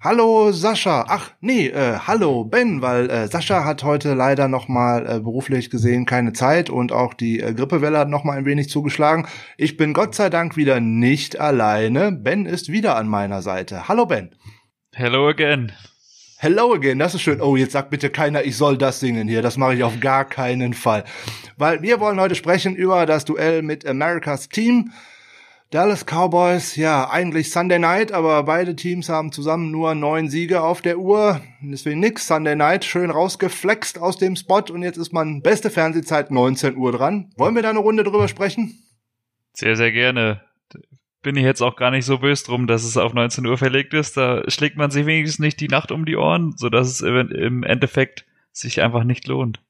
Hallo Sascha. Ach nee, äh, hallo Ben, weil äh, Sascha hat heute leider noch mal äh, beruflich gesehen keine Zeit und auch die äh, Grippewelle hat noch mal ein wenig zugeschlagen. Ich bin Gott sei Dank wieder nicht alleine. Ben ist wieder an meiner Seite. Hallo Ben. Hello again. Hello again, das ist schön. Oh, jetzt sagt bitte keiner, ich soll das singen hier. Das mache ich auf gar keinen Fall. Weil wir wollen heute sprechen über das Duell mit Americas Team. Dallas Cowboys, ja, eigentlich Sunday Night, aber beide Teams haben zusammen nur neun Siege auf der Uhr. Deswegen nix. Sunday Night schön rausgeflext aus dem Spot und jetzt ist man beste Fernsehzeit 19 Uhr dran. Wollen wir da eine Runde drüber sprechen? Sehr, sehr gerne. Bin ich jetzt auch gar nicht so böse drum, dass es auf 19 Uhr verlegt ist. Da schlägt man sich wenigstens nicht die Nacht um die Ohren, sodass es im Endeffekt sich einfach nicht lohnt.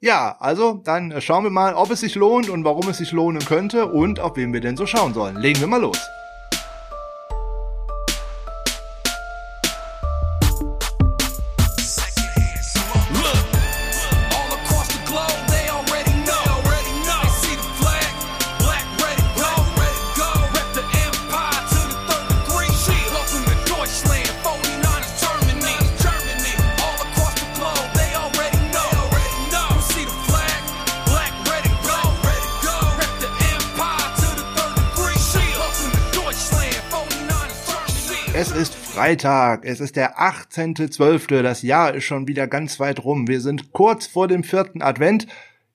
Ja, also dann äh, schauen wir mal, ob es sich lohnt und warum es sich lohnen könnte und auf wen wir denn so schauen sollen. Legen wir mal los. Freitag, es ist der 18.12., das Jahr ist schon wieder ganz weit rum. Wir sind kurz vor dem vierten Advent.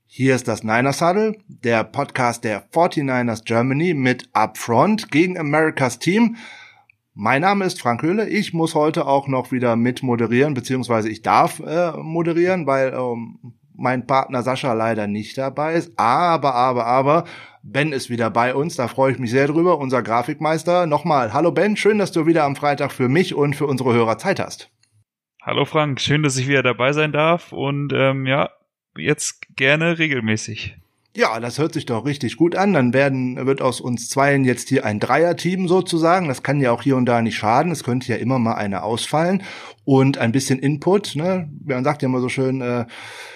Hier ist das Niners Huddle, der Podcast der 49ers Germany mit Upfront gegen Americas Team. Mein Name ist Frank Höhle. Ich muss heute auch noch wieder mit moderieren, beziehungsweise ich darf äh, moderieren, weil ähm, mein Partner Sascha leider nicht dabei ist. Aber, aber, aber, Ben ist wieder bei uns, da freue ich mich sehr drüber, unser Grafikmeister. Nochmal, hallo Ben, schön, dass du wieder am Freitag für mich und für unsere Hörer Zeit hast. Hallo Frank, schön, dass ich wieder dabei sein darf und ähm, ja, jetzt gerne regelmäßig. Ja, das hört sich doch richtig gut an. Dann werden, wird aus uns Zweien jetzt hier ein Dreier-Team sozusagen. Das kann ja auch hier und da nicht schaden. Es könnte ja immer mal einer ausfallen. Und ein bisschen Input, ne? Man sagt ja immer so schön, äh,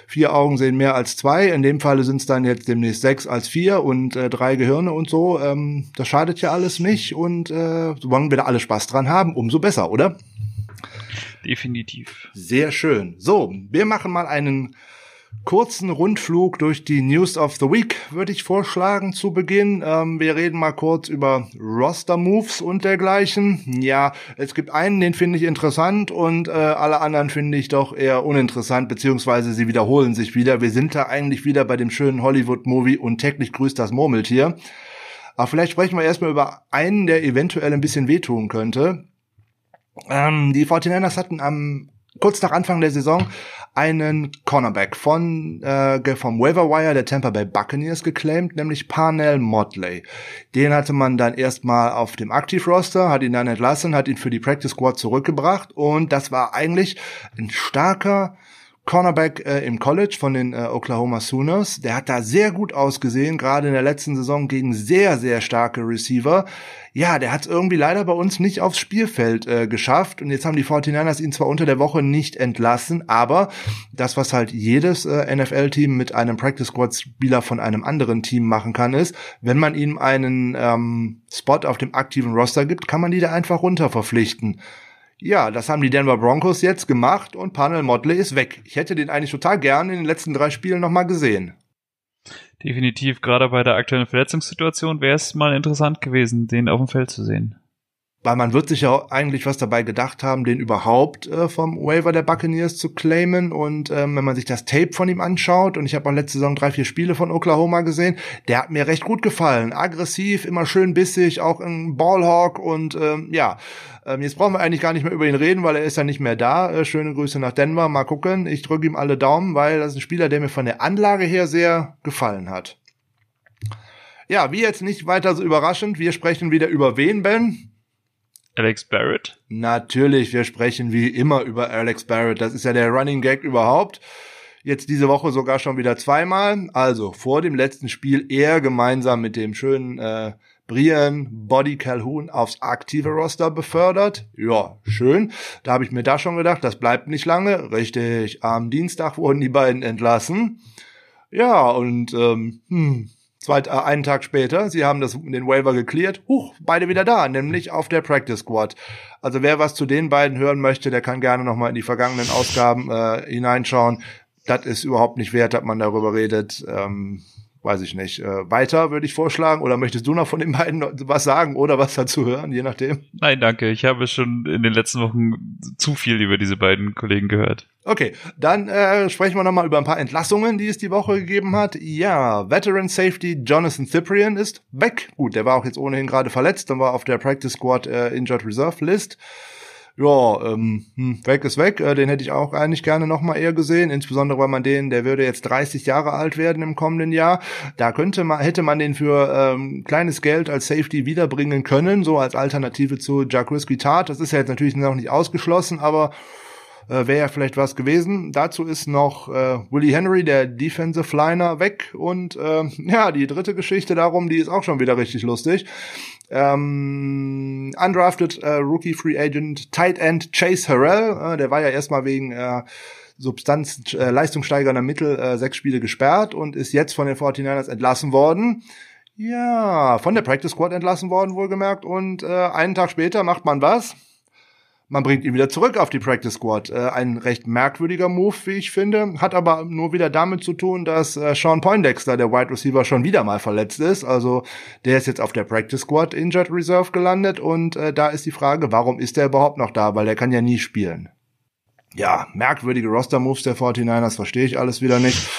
vier Augen sehen mehr als zwei. In dem Falle sind es dann jetzt demnächst sechs als vier und äh, drei Gehirne und so. Ähm, das schadet ja alles nicht. Und äh, solange wir da alle Spaß dran haben, umso besser, oder? Definitiv. Sehr schön. So, wir machen mal einen kurzen Rundflug durch die News of the Week würde ich vorschlagen zu Beginn. Ähm, wir reden mal kurz über Roster-Moves und dergleichen. Ja, es gibt einen, den finde ich interessant und äh, alle anderen finde ich doch eher uninteressant, beziehungsweise sie wiederholen sich wieder. Wir sind da eigentlich wieder bei dem schönen Hollywood-Movie und täglich grüßt das Murmeltier. Aber vielleicht sprechen wir erstmal über einen, der eventuell ein bisschen wehtun könnte. Ähm, die 49ers hatten am kurz nach Anfang der Saison einen Cornerback von äh, vom Waiver Wire der Tampa Bay Buccaneers geclaimed, nämlich Parnell Motley. Den hatte man dann erstmal auf dem Active Roster, hat ihn dann entlassen, hat ihn für die Practice Squad zurückgebracht und das war eigentlich ein starker Cornerback äh, im College von den äh, Oklahoma Sooners. Der hat da sehr gut ausgesehen, gerade in der letzten Saison gegen sehr, sehr starke Receiver. Ja, der hat es irgendwie leider bei uns nicht aufs Spielfeld äh, geschafft. Und jetzt haben die 49ers ihn zwar unter der Woche nicht entlassen, aber das, was halt jedes äh, NFL-Team mit einem Practice Squad-Spieler von einem anderen Team machen kann, ist, wenn man ihm einen ähm, Spot auf dem aktiven Roster gibt, kann man die da einfach runter verpflichten. Ja, das haben die Denver Broncos jetzt gemacht und Panel Motley ist weg. Ich hätte den eigentlich total gern in den letzten drei Spielen nochmal gesehen. Definitiv, gerade bei der aktuellen Verletzungssituation wäre es mal interessant gewesen, den auf dem Feld zu sehen weil man wird sich ja eigentlich was dabei gedacht haben, den überhaupt äh, vom Waiver der Buccaneers zu claimen. Und ähm, wenn man sich das Tape von ihm anschaut, und ich habe auch letzte Saison drei, vier Spiele von Oklahoma gesehen, der hat mir recht gut gefallen. Aggressiv, immer schön bissig, auch ein Ballhawk und ähm, ja. Ähm, jetzt brauchen wir eigentlich gar nicht mehr über ihn reden, weil er ist ja nicht mehr da. Äh, schöne Grüße nach Denver. Mal gucken. Ich drücke ihm alle Daumen, weil das ist ein Spieler, der mir von der Anlage her sehr gefallen hat. Ja, wie jetzt nicht weiter so überraschend. Wir sprechen wieder über wen, Ben? Alex Barrett? Natürlich, wir sprechen wie immer über Alex Barrett. Das ist ja der Running Gag überhaupt. Jetzt diese Woche sogar schon wieder zweimal. Also vor dem letzten Spiel er gemeinsam mit dem schönen äh, Brian Body Calhoun aufs aktive Roster befördert. Ja, schön. Da habe ich mir da schon gedacht, das bleibt nicht lange. Richtig, am Dienstag wurden die beiden entlassen. Ja, und ähm, hm, zwei, äh, einen Tag später, sie haben das, den Waiver geklärt, huch, beide wieder da, nämlich auf der Practice Squad. Also wer was zu den beiden hören möchte, der kann gerne nochmal in die vergangenen Ausgaben äh, hineinschauen. Das ist überhaupt nicht wert, dass man darüber redet. Ähm, weiß ich nicht, äh, weiter würde ich vorschlagen. Oder möchtest du noch von den beiden was sagen oder was dazu hören, je nachdem? Nein, danke. Ich habe schon in den letzten Wochen zu viel über diese beiden Kollegen gehört. Okay, dann äh, sprechen wir nochmal über ein paar Entlassungen, die es die Woche gegeben hat. Ja, Veteran Safety Jonathan Cyprian ist weg. Gut, der war auch jetzt ohnehin gerade verletzt, dann war auf der Practice Squad äh, Injured Reserve List ja, ähm, hm, weg ist weg. Äh, den hätte ich auch eigentlich gerne noch mal eher gesehen, insbesondere weil man den, der würde jetzt 30 Jahre alt werden im kommenden Jahr. Da könnte man, hätte man den für ähm, kleines Geld als Safety wiederbringen können, so als Alternative zu Jacques Tart. Das ist ja jetzt natürlich noch nicht ausgeschlossen, aber äh, wäre ja vielleicht was gewesen. Dazu ist noch äh, Willie Henry, der Defensive Liner, weg. Und äh, ja, die dritte Geschichte darum, die ist auch schon wieder richtig lustig. Ähm, undrafted äh, Rookie Free Agent Tight End Chase Harrell, äh, der war ja erstmal wegen äh, Substanz äh, leistungssteigernder Mittel äh, sechs Spiele gesperrt und ist jetzt von den 49ers entlassen worden. Ja, von der Practice Squad entlassen worden, wohlgemerkt. Und äh, einen Tag später macht man was? Man bringt ihn wieder zurück auf die Practice Squad. Äh, ein recht merkwürdiger Move, wie ich finde. Hat aber nur wieder damit zu tun, dass äh, Sean Poindexter, der Wide Receiver, schon wieder mal verletzt ist. Also der ist jetzt auf der Practice Squad Injured Reserve gelandet und äh, da ist die Frage, warum ist der überhaupt noch da? Weil der kann ja nie spielen. Ja, merkwürdige Roster-Moves der 49ers, verstehe ich alles wieder nicht.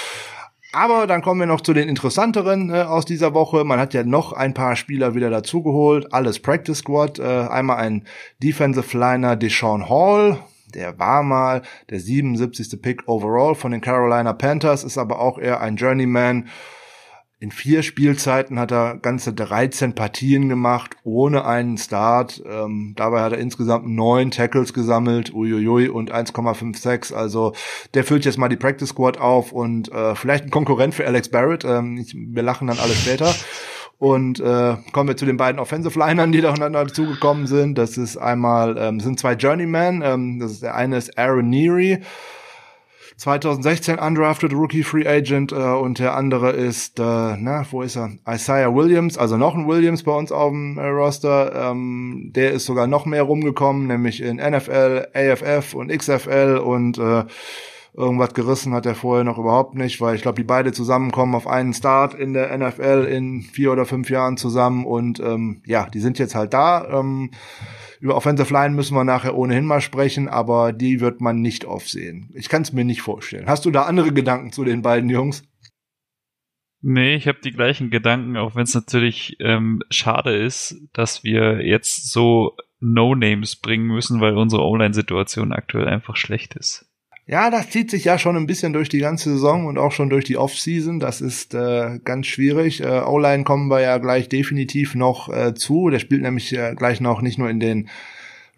Aber dann kommen wir noch zu den interessanteren äh, aus dieser Woche. Man hat ja noch ein paar Spieler wieder dazugeholt. Alles Practice Squad. Äh, einmal ein Defensive Liner Deshaun Hall. Der war mal der 77. Pick overall von den Carolina Panthers, ist aber auch eher ein Journeyman in vier Spielzeiten hat er ganze 13 Partien gemacht, ohne einen Start. Ähm, dabei hat er insgesamt neun Tackles gesammelt, uiuiui, und 1,56. Also der füllt jetzt mal die Practice Squad auf und äh, vielleicht ein Konkurrent für Alex Barrett. Ähm, ich, wir lachen dann alle später. Und äh, kommen wir zu den beiden Offensive Linern, die da dazugekommen sind. Das ist einmal, ähm, sind zwei Journeymen. Ähm, das ist der eine ist Aaron Neary 2016 undrafted Rookie Free Agent äh, und der andere ist, äh, na, wo ist er? Isaiah Williams, also noch ein Williams bei uns auf dem äh, Roster. Ähm, der ist sogar noch mehr rumgekommen, nämlich in NFL, AFF und XFL und äh, irgendwas gerissen hat er vorher noch überhaupt nicht, weil ich glaube, die beide zusammenkommen auf einen Start in der NFL in vier oder fünf Jahren zusammen und ähm, ja, die sind jetzt halt da. Ähm, über Offensive Line müssen wir nachher ohnehin mal sprechen, aber die wird man nicht aufsehen. Ich kann es mir nicht vorstellen. Hast du da andere Gedanken zu den beiden Jungs? Nee, ich habe die gleichen Gedanken, auch wenn es natürlich ähm, schade ist, dass wir jetzt so No-Names bringen müssen, weil unsere Online-Situation aktuell einfach schlecht ist. Ja, das zieht sich ja schon ein bisschen durch die ganze Saison und auch schon durch die Off-Season. Das ist äh, ganz schwierig. Äh, O-Line kommen wir ja gleich definitiv noch äh, zu. Der spielt nämlich äh, gleich noch nicht nur in den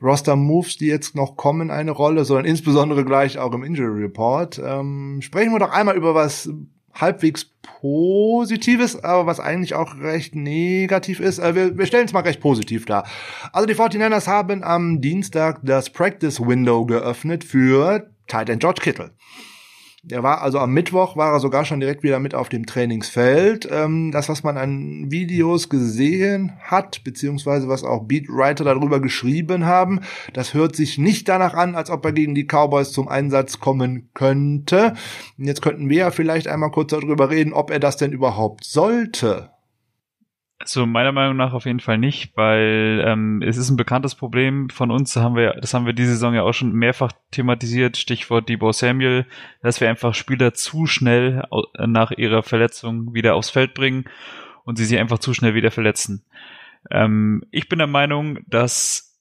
Roster-Moves, die jetzt noch kommen, eine Rolle, sondern insbesondere gleich auch im Injury Report. Ähm, sprechen wir doch einmal über was halbwegs Positives, aber was eigentlich auch recht negativ ist. Äh, wir, wir stellen es mal recht positiv dar. Also die 49ers haben am Dienstag das Practice Window geöffnet für Tight End George Kittle. Der war also am Mittwoch war er sogar schon direkt wieder mit auf dem Trainingsfeld. Ähm, das, was man an Videos gesehen hat, beziehungsweise was auch Beatwriter darüber geschrieben haben, das hört sich nicht danach an, als ob er gegen die Cowboys zum Einsatz kommen könnte. Jetzt könnten wir ja vielleicht einmal kurz darüber reden, ob er das denn überhaupt sollte. Also meiner Meinung nach auf jeden Fall nicht, weil ähm, es ist ein bekanntes Problem von uns. Haben wir, das haben wir diese Saison ja auch schon mehrfach thematisiert. Stichwort Debo Samuel, dass wir einfach Spieler zu schnell nach ihrer Verletzung wieder aufs Feld bringen und sie sich einfach zu schnell wieder verletzen. Ähm, ich bin der Meinung, dass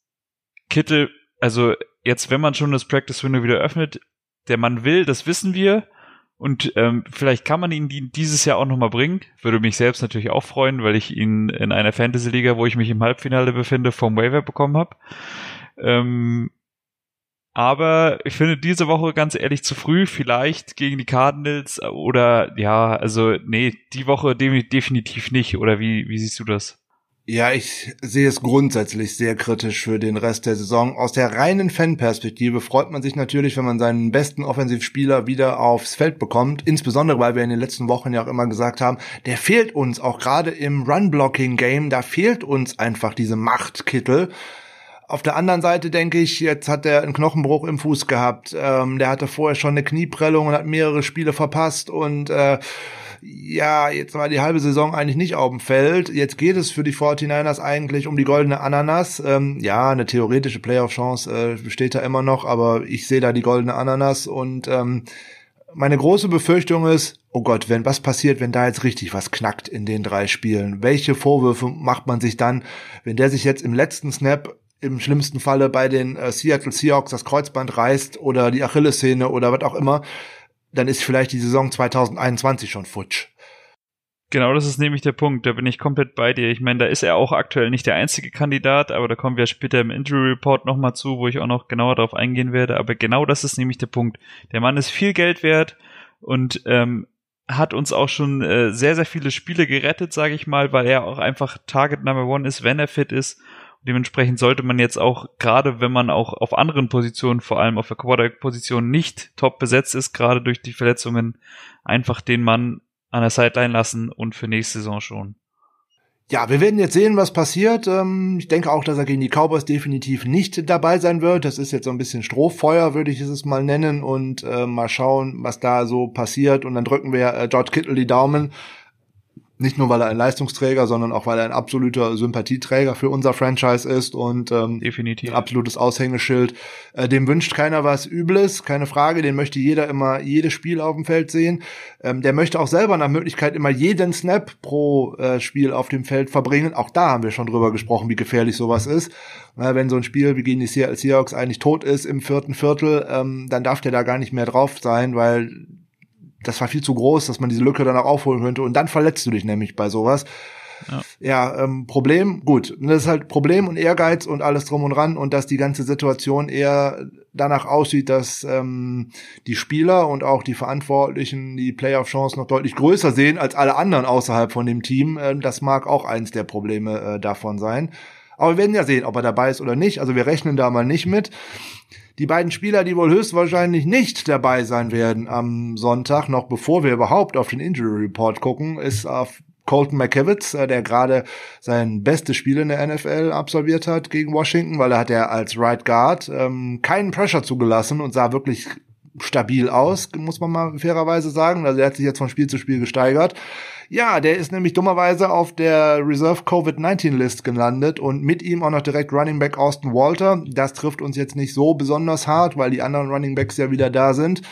Kittel, also jetzt, wenn man schon das Practice Window wieder öffnet, der Mann will, das wissen wir und ähm, vielleicht kann man ihn dieses Jahr auch nochmal bringen. Würde mich selbst natürlich auch freuen, weil ich ihn in einer Fantasy-Liga, wo ich mich im Halbfinale befinde, vom Waiver bekommen habe. Ähm, aber ich finde diese Woche ganz ehrlich zu früh, vielleicht gegen die Cardinals oder ja, also nee, die Woche definitiv nicht. Oder wie, wie siehst du das? Ja, ich sehe es grundsätzlich sehr kritisch für den Rest der Saison. Aus der reinen Fanperspektive freut man sich natürlich, wenn man seinen besten Offensivspieler wieder aufs Feld bekommt. Insbesondere, weil wir in den letzten Wochen ja auch immer gesagt haben, der fehlt uns auch gerade im Run-Blocking-Game. Da fehlt uns einfach diese Machtkittel. Auf der anderen Seite denke ich, jetzt hat er einen Knochenbruch im Fuß gehabt. Ähm, der hatte vorher schon eine Knieprellung und hat mehrere Spiele verpasst und äh, ja, jetzt war die halbe Saison eigentlich nicht auf dem Feld. Jetzt geht es für die 49ers eigentlich um die goldene Ananas. Ähm, ja, eine theoretische Playoff-Chance äh, besteht da immer noch, aber ich sehe da die goldene Ananas und ähm, meine große Befürchtung ist, oh Gott, wenn was passiert, wenn da jetzt richtig was knackt in den drei Spielen? Welche Vorwürfe macht man sich dann, wenn der sich jetzt im letzten Snap im schlimmsten Falle bei den äh, Seattle Seahawks das Kreuzband reißt oder die Achillessehne oder was auch immer? Dann ist vielleicht die Saison 2021 schon futsch. Genau, das ist nämlich der Punkt. Da bin ich komplett bei dir. Ich meine, da ist er auch aktuell nicht der einzige Kandidat, aber da kommen wir später im Injury Report nochmal zu, wo ich auch noch genauer darauf eingehen werde. Aber genau das ist nämlich der Punkt. Der Mann ist viel Geld wert und ähm, hat uns auch schon äh, sehr, sehr viele Spiele gerettet, sage ich mal, weil er auch einfach Target Number One ist, wenn er fit ist. Dementsprechend sollte man jetzt auch, gerade wenn man auch auf anderen Positionen, vor allem auf der Quarterback-Position, nicht top besetzt ist, gerade durch die Verletzungen, einfach den Mann an der Sideline lassen und für nächste Saison schon. Ja, wir werden jetzt sehen, was passiert. Ähm, ich denke auch, dass er gegen die Cowboys definitiv nicht dabei sein wird. Das ist jetzt so ein bisschen Strohfeuer, würde ich es mal nennen. Und äh, mal schauen, was da so passiert. Und dann drücken wir äh, George Kittle die Daumen, nicht nur, weil er ein Leistungsträger, sondern auch, weil er ein absoluter Sympathieträger für unser Franchise ist und ähm, Definitiv. ein absolutes Aushängeschild. Äh, dem wünscht keiner was Übles, keine Frage. Den möchte jeder immer jedes Spiel auf dem Feld sehen. Ähm, der möchte auch selber nach Möglichkeit immer jeden Snap pro äh, Spiel auf dem Feld verbringen. Auch da haben wir schon drüber gesprochen, wie gefährlich sowas ist. Äh, wenn so ein Spiel wie gegen die Seattle Seahawks eigentlich tot ist im vierten Viertel, ähm, dann darf der da gar nicht mehr drauf sein, weil das war viel zu groß, dass man diese Lücke dann auch aufholen könnte. Und dann verletzt du dich nämlich bei sowas. Ja, ja ähm, Problem, gut. Das ist halt Problem und Ehrgeiz und alles drum und ran und dass die ganze Situation eher danach aussieht, dass ähm, die Spieler und auch die Verantwortlichen die Playoff-Chance noch deutlich größer sehen als alle anderen außerhalb von dem Team. Äh, das mag auch eins der Probleme äh, davon sein. Aber wir werden ja sehen, ob er dabei ist oder nicht. Also wir rechnen da mal nicht mit. Die beiden Spieler, die wohl höchstwahrscheinlich nicht dabei sein werden am Sonntag, noch bevor wir überhaupt auf den Injury Report gucken, ist auf Colton McKivitz, äh, der gerade sein bestes Spiel in der NFL absolviert hat gegen Washington, weil er hat ja als Right Guard ähm, keinen Pressure zugelassen und sah wirklich stabil aus, muss man mal fairerweise sagen. Also er hat sich jetzt von Spiel zu Spiel gesteigert. Ja, der ist nämlich dummerweise auf der Reserve Covid-19-List gelandet und mit ihm auch noch direkt Running Back Austin Walter. Das trifft uns jetzt nicht so besonders hart, weil die anderen Running Backs ja wieder da sind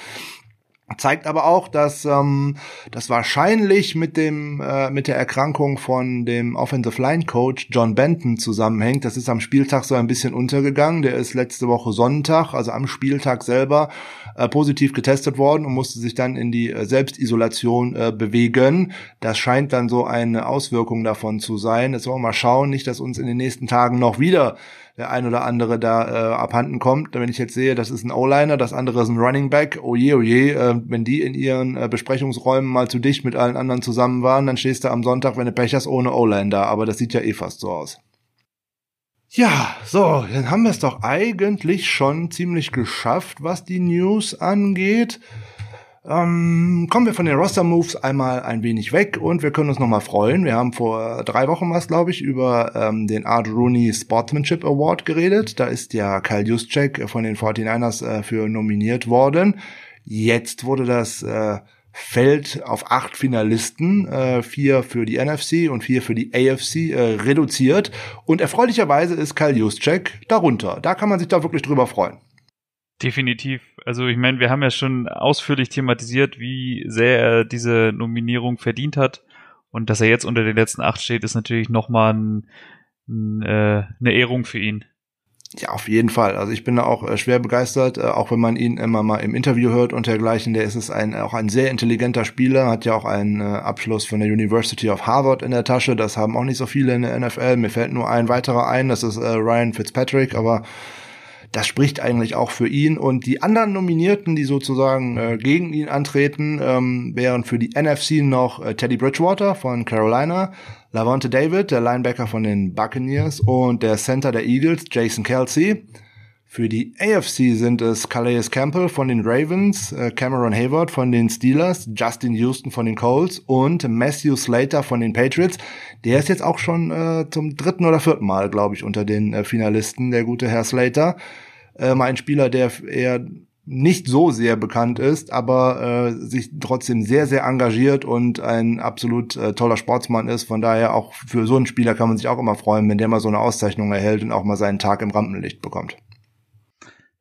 zeigt aber auch, dass ähm, das wahrscheinlich mit dem äh, mit der Erkrankung von dem Offensive Line Coach John Benton zusammenhängt. Das ist am Spieltag so ein bisschen untergegangen. Der ist letzte Woche Sonntag, also am Spieltag selber, äh, positiv getestet worden und musste sich dann in die äh, Selbstisolation äh, bewegen. Das scheint dann so eine Auswirkung davon zu sein. Jetzt wollen wir mal schauen, nicht, dass uns in den nächsten Tagen noch wieder der ein oder andere da äh, abhanden kommt. Wenn ich jetzt sehe, das ist ein O-Liner, das andere ist ein Running Back, oh je, oh äh, wenn die in ihren äh, Besprechungsräumen mal zu dicht mit allen anderen zusammen waren, dann stehst du am Sonntag, wenn du Pech hast, ohne O-Line da. Aber das sieht ja eh fast so aus. Ja, so, dann haben wir es doch eigentlich schon ziemlich geschafft, was die News angeht. Ähm, kommen wir von den Roster-Moves einmal ein wenig weg und wir können uns nochmal freuen. Wir haben vor drei Wochen was, glaube ich, über ähm, den Art Rooney Sportsmanship Award geredet. Da ist ja Kyle Juszczyk von den 49ers äh, für nominiert worden. Jetzt wurde das äh, Feld auf acht Finalisten, äh, vier für die NFC und vier für die AFC äh, reduziert. Und erfreulicherweise ist Kyle Juszczyk darunter. Da kann man sich da wirklich drüber freuen. Definitiv. Also ich meine, wir haben ja schon ausführlich thematisiert, wie sehr er diese Nominierung verdient hat. Und dass er jetzt unter den letzten acht steht, ist natürlich nochmal ein, ein, äh, eine Ehrung für ihn. Ja, auf jeden Fall. Also ich bin da auch äh, schwer begeistert, äh, auch wenn man ihn immer mal im Interview hört und dergleichen. Der ist es ein, auch ein sehr intelligenter Spieler, hat ja auch einen äh, Abschluss von der University of Harvard in der Tasche. Das haben auch nicht so viele in der NFL. Mir fällt nur ein weiterer ein, das ist Ryan Fitzpatrick, aber das spricht eigentlich auch für ihn. Und die anderen Nominierten, die sozusagen äh, gegen ihn antreten, ähm, wären für die NFC noch äh, Teddy Bridgewater von Carolina, Lavonte David, der Linebacker von den Buccaneers und der Center der Eagles, Jason Kelsey. Für die AFC sind es Calais Campbell von den Ravens, äh, Cameron Hayward von den Steelers, Justin Houston von den Colts und Matthew Slater von den Patriots. Der ist jetzt auch schon äh, zum dritten oder vierten Mal, glaube ich, unter den äh, Finalisten, der gute Herr Slater. Ähm, ein Spieler, der eher nicht so sehr bekannt ist, aber äh, sich trotzdem sehr, sehr engagiert und ein absolut äh, toller Sportsmann ist. Von daher auch für so einen Spieler kann man sich auch immer freuen, wenn der mal so eine Auszeichnung erhält und auch mal seinen Tag im Rampenlicht bekommt.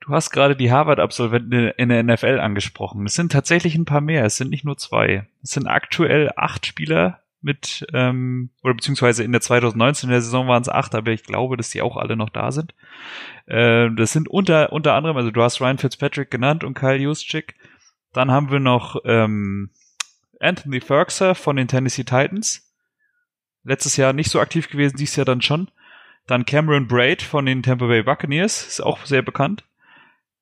Du hast gerade die Harvard-Absolventen in der NFL angesprochen. Es sind tatsächlich ein paar mehr. Es sind nicht nur zwei. Es sind aktuell acht Spieler mit, ähm, oder beziehungsweise in der 2019 in der Saison waren es acht, aber ich glaube, dass die auch alle noch da sind. Äh, das sind unter, unter anderem, also du hast Ryan Fitzpatrick genannt und Kyle Juszczyk. Dann haben wir noch ähm, Anthony Ferguson von den Tennessee Titans. Letztes Jahr nicht so aktiv gewesen, dieses Jahr dann schon. Dann Cameron Braid von den Tampa Bay Buccaneers, ist auch sehr bekannt.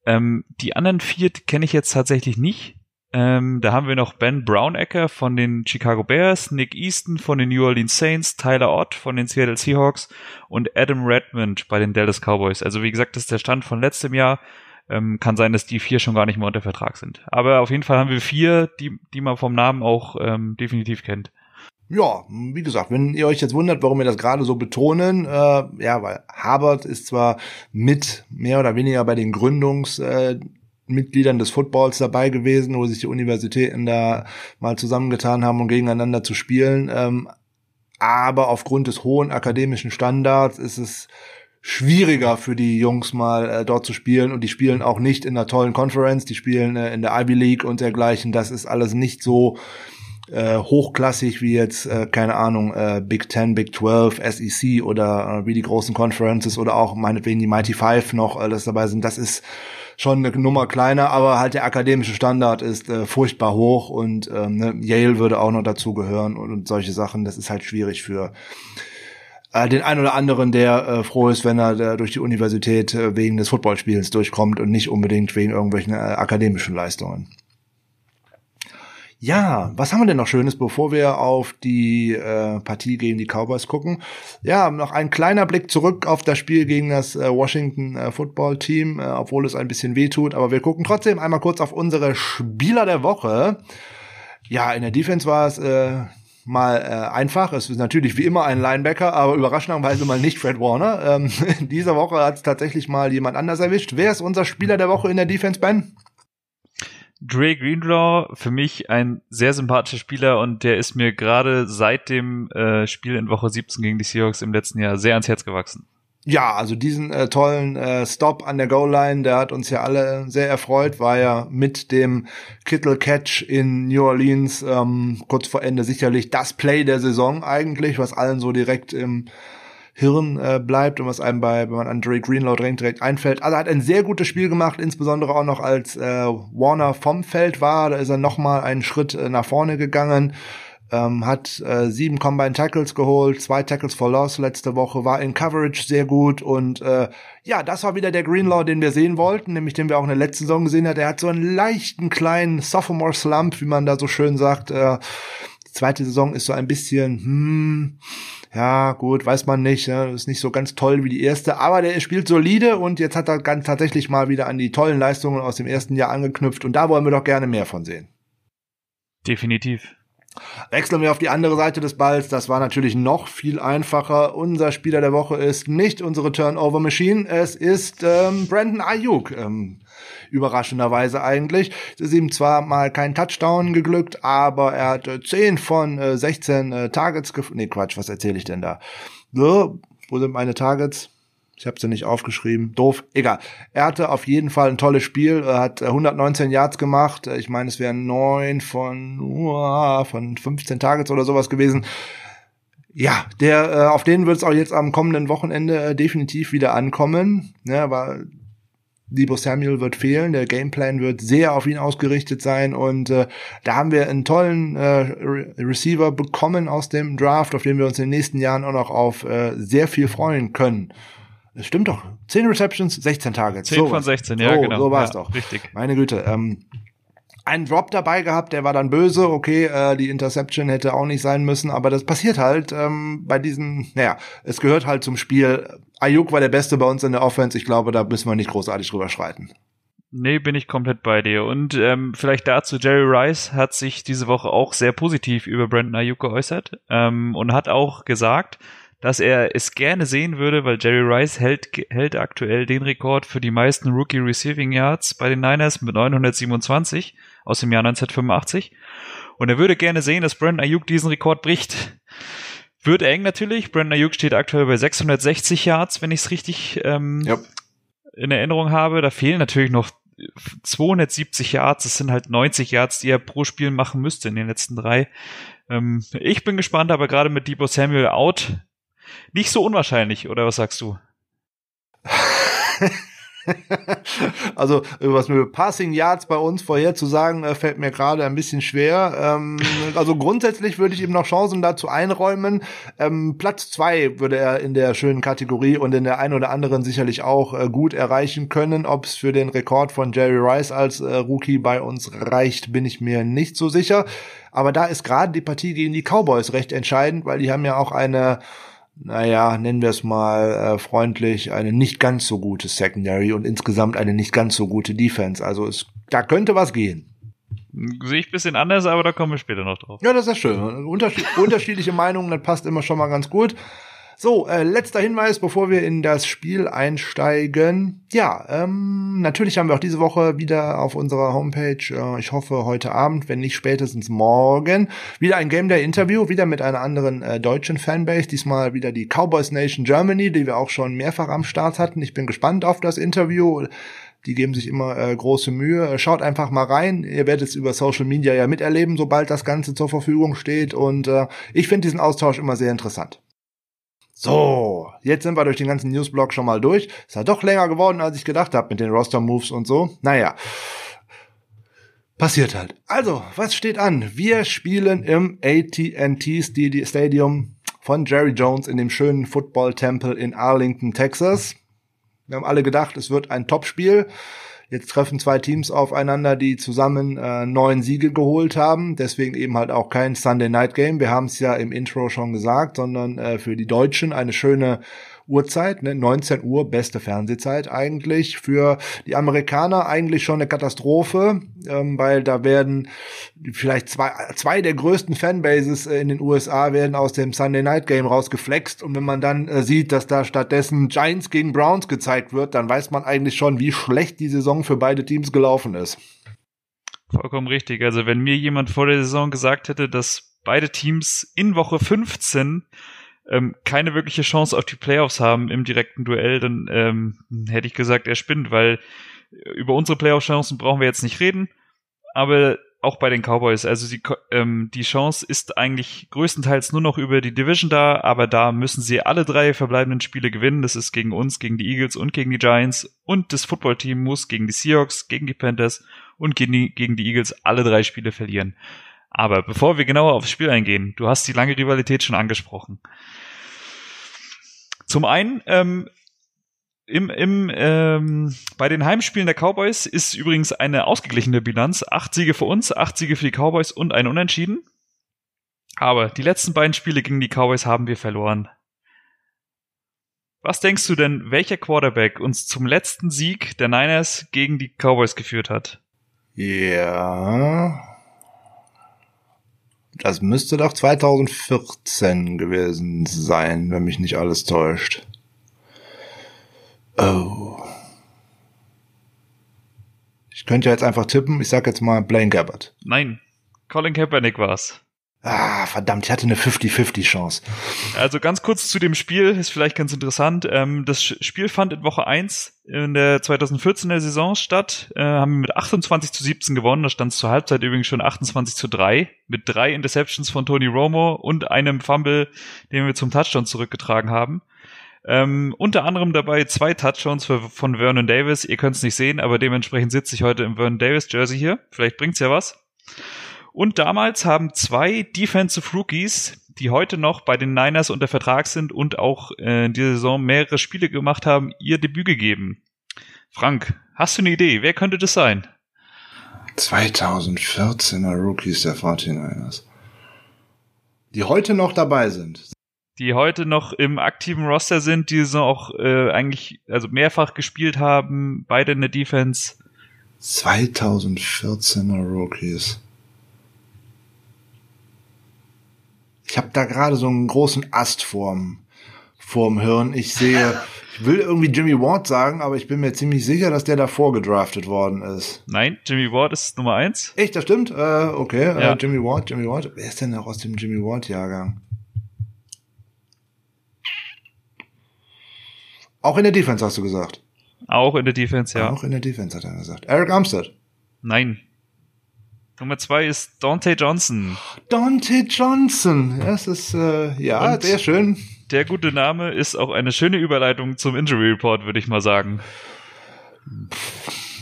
Ähm, die anderen vier kenne ich jetzt tatsächlich nicht. Ähm, da haben wir noch Ben Brownecker von den Chicago Bears, Nick Easton von den New Orleans Saints, Tyler Ott von den Seattle Seahawks und Adam Redmond bei den Dallas Cowboys. Also wie gesagt, das ist der Stand von letztem Jahr. Ähm, kann sein, dass die vier schon gar nicht mehr unter Vertrag sind. Aber auf jeden Fall haben wir vier, die, die man vom Namen auch ähm, definitiv kennt. Ja, wie gesagt, wenn ihr euch jetzt wundert, warum wir das gerade so betonen, äh, ja, weil Harvard ist zwar mit mehr oder weniger bei den Gründungsmitgliedern äh, des Footballs dabei gewesen, wo sich die Universitäten da mal zusammengetan haben, um gegeneinander zu spielen, ähm, aber aufgrund des hohen akademischen Standards ist es schwieriger für die Jungs mal äh, dort zu spielen und die spielen auch nicht in einer tollen Conference, die spielen äh, in der Ivy League und dergleichen. Das ist alles nicht so äh, hochklassig wie jetzt, äh, keine Ahnung, äh, Big Ten, Big 12, SEC oder äh, wie die großen Conferences oder auch meinetwegen die Mighty Five noch alles dabei sind, das ist schon eine Nummer kleiner, aber halt der akademische Standard ist äh, furchtbar hoch und ähm, ne, Yale würde auch noch dazu gehören und, und solche Sachen, das ist halt schwierig für äh, den einen oder anderen, der äh, froh ist, wenn er der durch die Universität äh, wegen des Footballspiels durchkommt und nicht unbedingt wegen irgendwelchen äh, akademischen Leistungen. Ja, was haben wir denn noch Schönes, bevor wir auf die äh, Partie gegen die Cowboys gucken? Ja, noch ein kleiner Blick zurück auf das Spiel gegen das äh, Washington äh, Football Team, äh, obwohl es ein bisschen weh tut, aber wir gucken trotzdem einmal kurz auf unsere Spieler der Woche. Ja, in der Defense war es äh, mal äh, einfach. Es ist natürlich wie immer ein Linebacker, aber überraschenderweise mal nicht Fred Warner. Ähm, in dieser Woche hat es tatsächlich mal jemand anders erwischt. Wer ist unser Spieler der Woche in der Defense, Ben? Dre Greenlaw, für mich ein sehr sympathischer Spieler und der ist mir gerade seit dem äh, Spiel in Woche 17 gegen die Seahawks im letzten Jahr sehr ans Herz gewachsen. Ja, also diesen äh, tollen äh, Stop an der Goal-Line, der hat uns ja alle sehr erfreut, war ja mit dem Kittle-Catch in New Orleans ähm, kurz vor Ende sicherlich das Play der Saison eigentlich, was allen so direkt im Hirn äh, bleibt und was einem bei, wenn man an Drake Greenlaw direkt, direkt einfällt. Also er hat ein sehr gutes Spiel gemacht, insbesondere auch noch als äh, Warner vom Feld war. Da ist er noch mal einen Schritt äh, nach vorne gegangen. Ähm, hat äh, sieben Combine Tackles geholt, zwei Tackles for Loss letzte Woche, war in Coverage sehr gut und äh, ja, das war wieder der Greenlaw, den wir sehen wollten, nämlich den wir auch in der letzten Saison gesehen haben. Er hat so einen leichten kleinen Sophomore Slump, wie man da so schön sagt. Äh, die zweite Saison ist so ein bisschen, hm, ja, gut, weiß man nicht, ja, ist nicht so ganz toll wie die erste, aber der spielt solide und jetzt hat er ganz tatsächlich mal wieder an die tollen Leistungen aus dem ersten Jahr angeknüpft und da wollen wir doch gerne mehr von sehen. Definitiv. Wechseln wir auf die andere Seite des Balls. Das war natürlich noch viel einfacher. Unser Spieler der Woche ist nicht unsere Turnover Machine. Es ist ähm, Brandon Ayuk. Ähm, überraschenderweise eigentlich. Es ist ihm zwar mal kein Touchdown geglückt, aber er hat äh, 10 von äh, 16 äh, Targets gefunden. Nee, Quatsch, was erzähle ich denn da? So, wo sind meine Targets? Ich habe sie nicht aufgeschrieben. Doof. Egal. Er hatte auf jeden Fall ein tolles Spiel. Er hat 119 äh, Yards gemacht. Ich meine, es wären neun von uh, von 15 Targets oder sowas gewesen. Ja, der äh, auf den wird es auch jetzt am kommenden Wochenende äh, definitiv wieder ankommen. Ja, weil Debo Samuel wird fehlen, der Gameplan wird sehr auf ihn ausgerichtet sein und äh, da haben wir einen tollen äh, Re Receiver bekommen aus dem Draft, auf den wir uns in den nächsten Jahren auch noch auf äh, sehr viel freuen können. Das stimmt doch. 10 Receptions, 16 Targets. 10 so von 16, ja, so, genau. So war es ja, doch. Richtig. Meine Güte. Ähm, einen Drop dabei gehabt, der war dann böse. Okay, äh, die Interception hätte auch nicht sein müssen, aber das passiert halt ähm, bei diesen, naja, es gehört halt zum Spiel. Ayuk war der Beste bei uns in der Offense. Ich glaube, da müssen wir nicht großartig drüber schreiten. Nee, bin ich komplett bei dir. Und ähm, vielleicht dazu, Jerry Rice hat sich diese Woche auch sehr positiv über Brandon Ayuk geäußert ähm, und hat auch gesagt, dass er es gerne sehen würde, weil Jerry Rice hält, hält aktuell den Rekord für die meisten Rookie Receiving Yards bei den Niners mit 927 aus dem Jahr 1985. Und er würde gerne sehen, dass Brandon Ayuk diesen Rekord bricht. Wird eng natürlich. Brandon Ayuk steht aktuell bei 660 Yards, wenn ich es richtig ähm, yep. in Erinnerung habe. Da fehlen natürlich noch 270 Yards. Das sind halt 90 Yards, die er pro Spiel machen müsste in den letzten drei. Ähm, ich bin gespannt, aber gerade mit Debo Samuel out nicht so unwahrscheinlich, oder was sagst du? also was mit Passing Yards bei uns vorherzusagen, äh, fällt mir gerade ein bisschen schwer. Ähm, also grundsätzlich würde ich ihm noch Chancen dazu einräumen. Ähm, Platz zwei würde er in der schönen Kategorie und in der einen oder anderen sicherlich auch äh, gut erreichen können. Ob es für den Rekord von Jerry Rice als äh, Rookie bei uns reicht, bin ich mir nicht so sicher. Aber da ist gerade die Partie gegen die Cowboys recht entscheidend, weil die haben ja auch eine naja, nennen wir es mal äh, freundlich, eine nicht ganz so gute Secondary und insgesamt eine nicht ganz so gute Defense. Also es, da könnte was gehen. Sehe ich bisschen anders, aber da kommen wir später noch drauf. Ja, das ist schön. Unterschied unterschiedliche Meinungen, das passt immer schon mal ganz gut. So, äh, letzter Hinweis, bevor wir in das Spiel einsteigen. Ja, ähm, natürlich haben wir auch diese Woche wieder auf unserer Homepage, äh, ich hoffe heute Abend, wenn nicht spätestens morgen, wieder ein Game Day Interview, wieder mit einer anderen äh, deutschen Fanbase, diesmal wieder die Cowboys Nation Germany, die wir auch schon mehrfach am Start hatten. Ich bin gespannt auf das Interview. Die geben sich immer äh, große Mühe. Schaut einfach mal rein. Ihr werdet es über Social Media ja miterleben, sobald das Ganze zur Verfügung steht. Und äh, ich finde diesen Austausch immer sehr interessant. So, jetzt sind wir durch den ganzen Newsblock schon mal durch. Ist ja doch länger geworden, als ich gedacht habe mit den Roster-Moves und so. Naja, passiert halt. Also, was steht an? Wir spielen im AT&T Stadium von Jerry Jones in dem schönen Football-Tempel in Arlington, Texas. Wir haben alle gedacht, es wird ein Topspiel. spiel Jetzt treffen zwei Teams aufeinander, die zusammen äh, neun Siege geholt haben. Deswegen eben halt auch kein Sunday Night Game. Wir haben es ja im Intro schon gesagt, sondern äh, für die Deutschen eine schöne Uhrzeit, ne? 19 Uhr, beste Fernsehzeit eigentlich. Für die Amerikaner eigentlich schon eine Katastrophe, ähm, weil da werden vielleicht zwei, zwei der größten Fanbases äh, in den USA werden aus dem Sunday Night Game rausgeflext. Und wenn man dann äh, sieht, dass da stattdessen Giants gegen Browns gezeigt wird, dann weiß man eigentlich schon, wie schlecht die Saison für beide Teams gelaufen ist. Vollkommen richtig. Also wenn mir jemand vor der Saison gesagt hätte, dass beide Teams in Woche 15 ähm, keine wirkliche Chance auf die Playoffs haben im direkten Duell, dann ähm, hätte ich gesagt, er spinnt, weil über unsere Playoff-Chancen brauchen wir jetzt nicht reden, aber auch bei den Cowboys, also die, ähm, die Chance ist eigentlich größtenteils nur noch über die Division da, aber da müssen sie alle drei verbleibenden Spiele gewinnen. Das ist gegen uns, gegen die Eagles und gegen die Giants. Und das Footballteam muss gegen die Seahawks, gegen die Panthers und gegen die, gegen die Eagles alle drei Spiele verlieren. Aber bevor wir genauer aufs Spiel eingehen, du hast die lange Rivalität schon angesprochen. Zum einen, ähm, im, im, ähm, bei den Heimspielen der Cowboys ist übrigens eine ausgeglichene Bilanz. Acht Siege für uns, acht Siege für die Cowboys und ein Unentschieden. Aber die letzten beiden Spiele gegen die Cowboys haben wir verloren. Was denkst du denn, welcher Quarterback uns zum letzten Sieg der Niners gegen die Cowboys geführt hat? Ja, das müsste doch 2014 gewesen sein, wenn mich nicht alles täuscht. Oh. Ich könnte jetzt einfach tippen, ich sag jetzt mal Blaine Gabbard. Nein, Colin Kaepernick war's. Ah, verdammt, ich hatte eine 50-50 Chance. Also ganz kurz zu dem Spiel, ist vielleicht ganz interessant. Ähm, das Spiel fand in Woche 1 in der 2014er Saison statt, äh, haben wir mit 28 zu 17 gewonnen. Da stand es zur Halbzeit übrigens schon 28 zu 3 mit drei Interceptions von Tony Romo und einem Fumble, den wir zum Touchdown zurückgetragen haben. Ähm, unter anderem dabei zwei Touchdowns für, von Vernon Davis. Ihr könnt es nicht sehen, aber dementsprechend sitze ich heute im Vernon Davis Jersey hier. Vielleicht bringt's ja was. Und damals haben zwei Defensive Rookies die heute noch bei den Niners unter Vertrag sind und auch äh, in dieser Saison mehrere Spiele gemacht haben, ihr Debüt gegeben. Frank, hast du eine Idee? Wer könnte das sein? 2014er Rookies der 49ers. Die heute noch dabei sind. Die heute noch im aktiven Roster sind, die so auch äh, eigentlich also mehrfach gespielt haben, beide in der Defense. 2014er Rookies. Ich habe da gerade so einen großen Ast vorm, vorm Hirn. Ich sehe, ich will irgendwie Jimmy Ward sagen, aber ich bin mir ziemlich sicher, dass der davor gedraftet worden ist. Nein, Jimmy Ward ist Nummer eins. Echt, das stimmt? Äh, okay, äh, ja. äh, Jimmy Ward, Jimmy Ward. Wer ist denn noch aus dem Jimmy Ward-Jahrgang? Auch in der Defense hast du gesagt. Auch in der Defense, ja. Auch in der Defense hat er gesagt. Eric Armstead. Nein. Nummer zwei ist Dante Johnson. Dante Johnson. Das ist, äh, ja, Und sehr schön. Der gute Name ist auch eine schöne Überleitung zum Injury Report, würde ich mal sagen.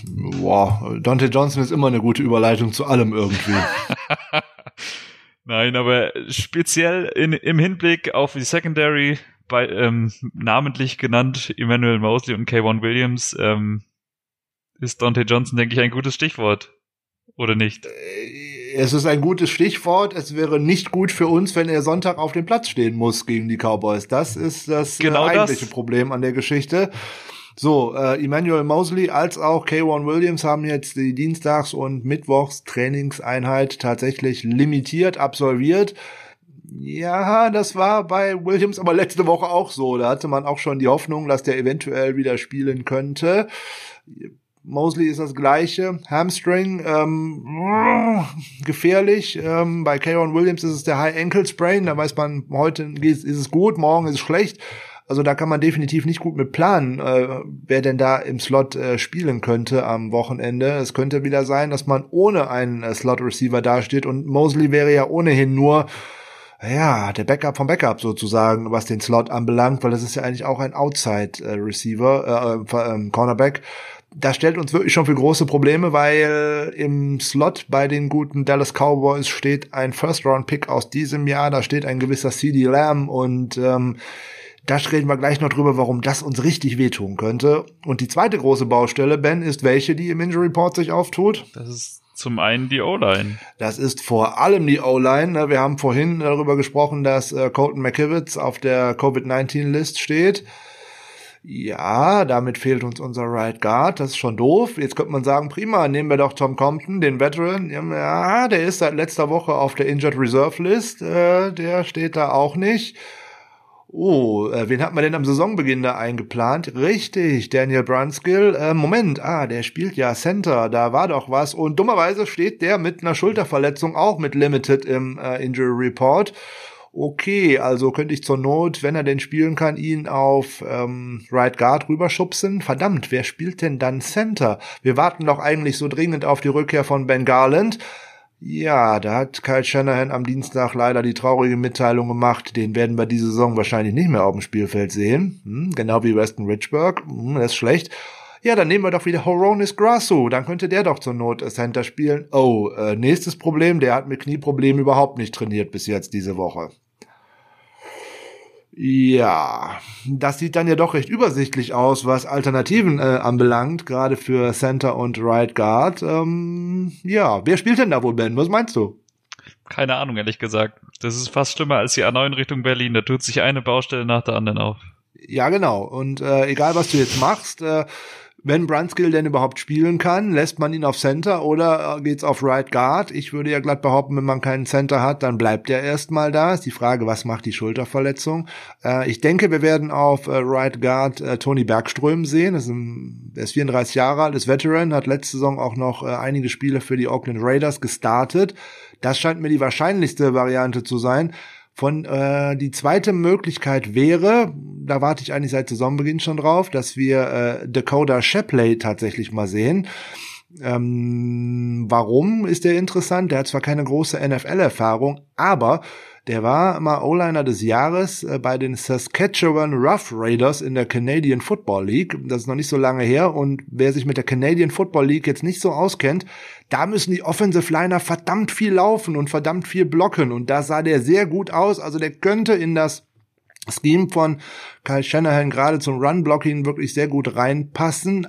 Boah, Dante Johnson ist immer eine gute Überleitung zu allem irgendwie. Nein, aber speziell in, im Hinblick auf die Secondary, bei, ähm, namentlich genannt Emmanuel Mosley und K1 Williams, ähm, ist Dante Johnson, denke ich, ein gutes Stichwort. Oder nicht? Äh, es ist ein gutes Stichwort. Es wäre nicht gut für uns, wenn er Sonntag auf dem Platz stehen muss gegen die Cowboys. Das ist das äh, genau eigentliche das. Problem an der Geschichte. So, äh, Emmanuel Mosley als auch K1 Williams haben jetzt die Dienstags- und Mittwochs Trainingseinheit tatsächlich limitiert absolviert. Ja, das war bei Williams aber letzte Woche auch so. Da hatte man auch schon die Hoffnung, dass der eventuell wieder spielen könnte. Mosley ist das gleiche. Hamstring, ähm, gefährlich. Ähm, bei Kayron Williams ist es der High Ankle Sprain. Da weiß man, heute ist es gut, morgen ist es schlecht. Also da kann man definitiv nicht gut mit planen, äh, wer denn da im Slot äh, spielen könnte am Wochenende. Es könnte wieder sein, dass man ohne einen äh, Slot-Receiver dasteht und Mosley wäre ja ohnehin nur ja, der Backup vom Backup sozusagen, was den Slot anbelangt, weil das ist ja eigentlich auch ein Outside-Receiver, äh, äh, äh, Cornerback das stellt uns wirklich schon für große Probleme, weil im Slot bei den guten Dallas Cowboys steht ein First-Round-Pick aus diesem Jahr, da steht ein gewisser CD Lamb und ähm, da reden wir gleich noch drüber, warum das uns richtig wehtun könnte. Und die zweite große Baustelle, Ben, ist welche, die im Injury Report sich auftut? Das ist zum einen die O-Line. Das ist vor allem die O-Line. Wir haben vorhin darüber gesprochen, dass äh, Colton McKivitz auf der Covid-19-List steht. Ja, damit fehlt uns unser Right Guard. Das ist schon doof. Jetzt könnte man sagen, prima, nehmen wir doch Tom Compton, den Veteran. Ja, der ist seit letzter Woche auf der Injured Reserve List. Äh, der steht da auch nicht. Oh, äh, wen hat man denn am Saisonbeginn da eingeplant? Richtig, Daniel Brunskill. Äh, Moment, ah, der spielt ja Center, da war doch was. Und dummerweise steht der mit einer Schulterverletzung auch mit Limited im Injury Report okay, also könnte ich zur Not, wenn er denn spielen kann, ihn auf ähm, Right Guard rüberschubsen. Verdammt, wer spielt denn dann Center? Wir warten doch eigentlich so dringend auf die Rückkehr von Ben Garland. Ja, da hat Kyle Shanahan am Dienstag leider die traurige Mitteilung gemacht, den werden wir diese Saison wahrscheinlich nicht mehr auf dem Spielfeld sehen. Hm, genau wie Weston Richburg. Hm, das ist schlecht. Ja, dann nehmen wir doch wieder Horonis Grasso. Dann könnte der doch zur Not Center spielen. Oh, äh, nächstes Problem, der hat mit Knieproblemen überhaupt nicht trainiert bis jetzt diese Woche. Ja, das sieht dann ja doch recht übersichtlich aus, was Alternativen äh, anbelangt, gerade für Center und Right Guard. Ähm, ja, wer spielt denn da wohl, Ben? Was meinst du? Keine Ahnung, ehrlich gesagt. Das ist fast schlimmer als die A9 Richtung Berlin. Da tut sich eine Baustelle nach der anderen auf. Ja, genau. Und äh, egal, was du jetzt machst, äh, wenn Brunskill denn überhaupt spielen kann, lässt man ihn auf Center oder äh, geht's auf Right Guard? Ich würde ja glatt behaupten, wenn man keinen Center hat, dann bleibt er erstmal da. Ist die Frage, was macht die Schulterverletzung? Äh, ich denke, wir werden auf äh, Right Guard äh, Tony Bergström sehen. Ist ein, er ist 34 Jahre alt, ist Veteran, hat letzte Saison auch noch äh, einige Spiele für die Oakland Raiders gestartet. Das scheint mir die wahrscheinlichste Variante zu sein. Von äh, die zweite Möglichkeit wäre, da warte ich eigentlich seit Saisonbeginn schon drauf, dass wir äh, Dakota Shepley tatsächlich mal sehen. Ähm, warum ist der interessant? Der hat zwar keine große NFL-Erfahrung, aber Der war mal O-Liner des Jahres äh, bei den Saskatchewan Rough Raiders in der Canadian Football League. Das ist noch nicht so lange her. Und wer sich mit der Canadian Football League jetzt nicht so auskennt, da müssen die Offensive Liner verdammt viel laufen und verdammt viel blocken. Und da sah der sehr gut aus. Also der könnte in das Scheme von Kyle Shanahan gerade zum Run-Blocking wirklich sehr gut reinpassen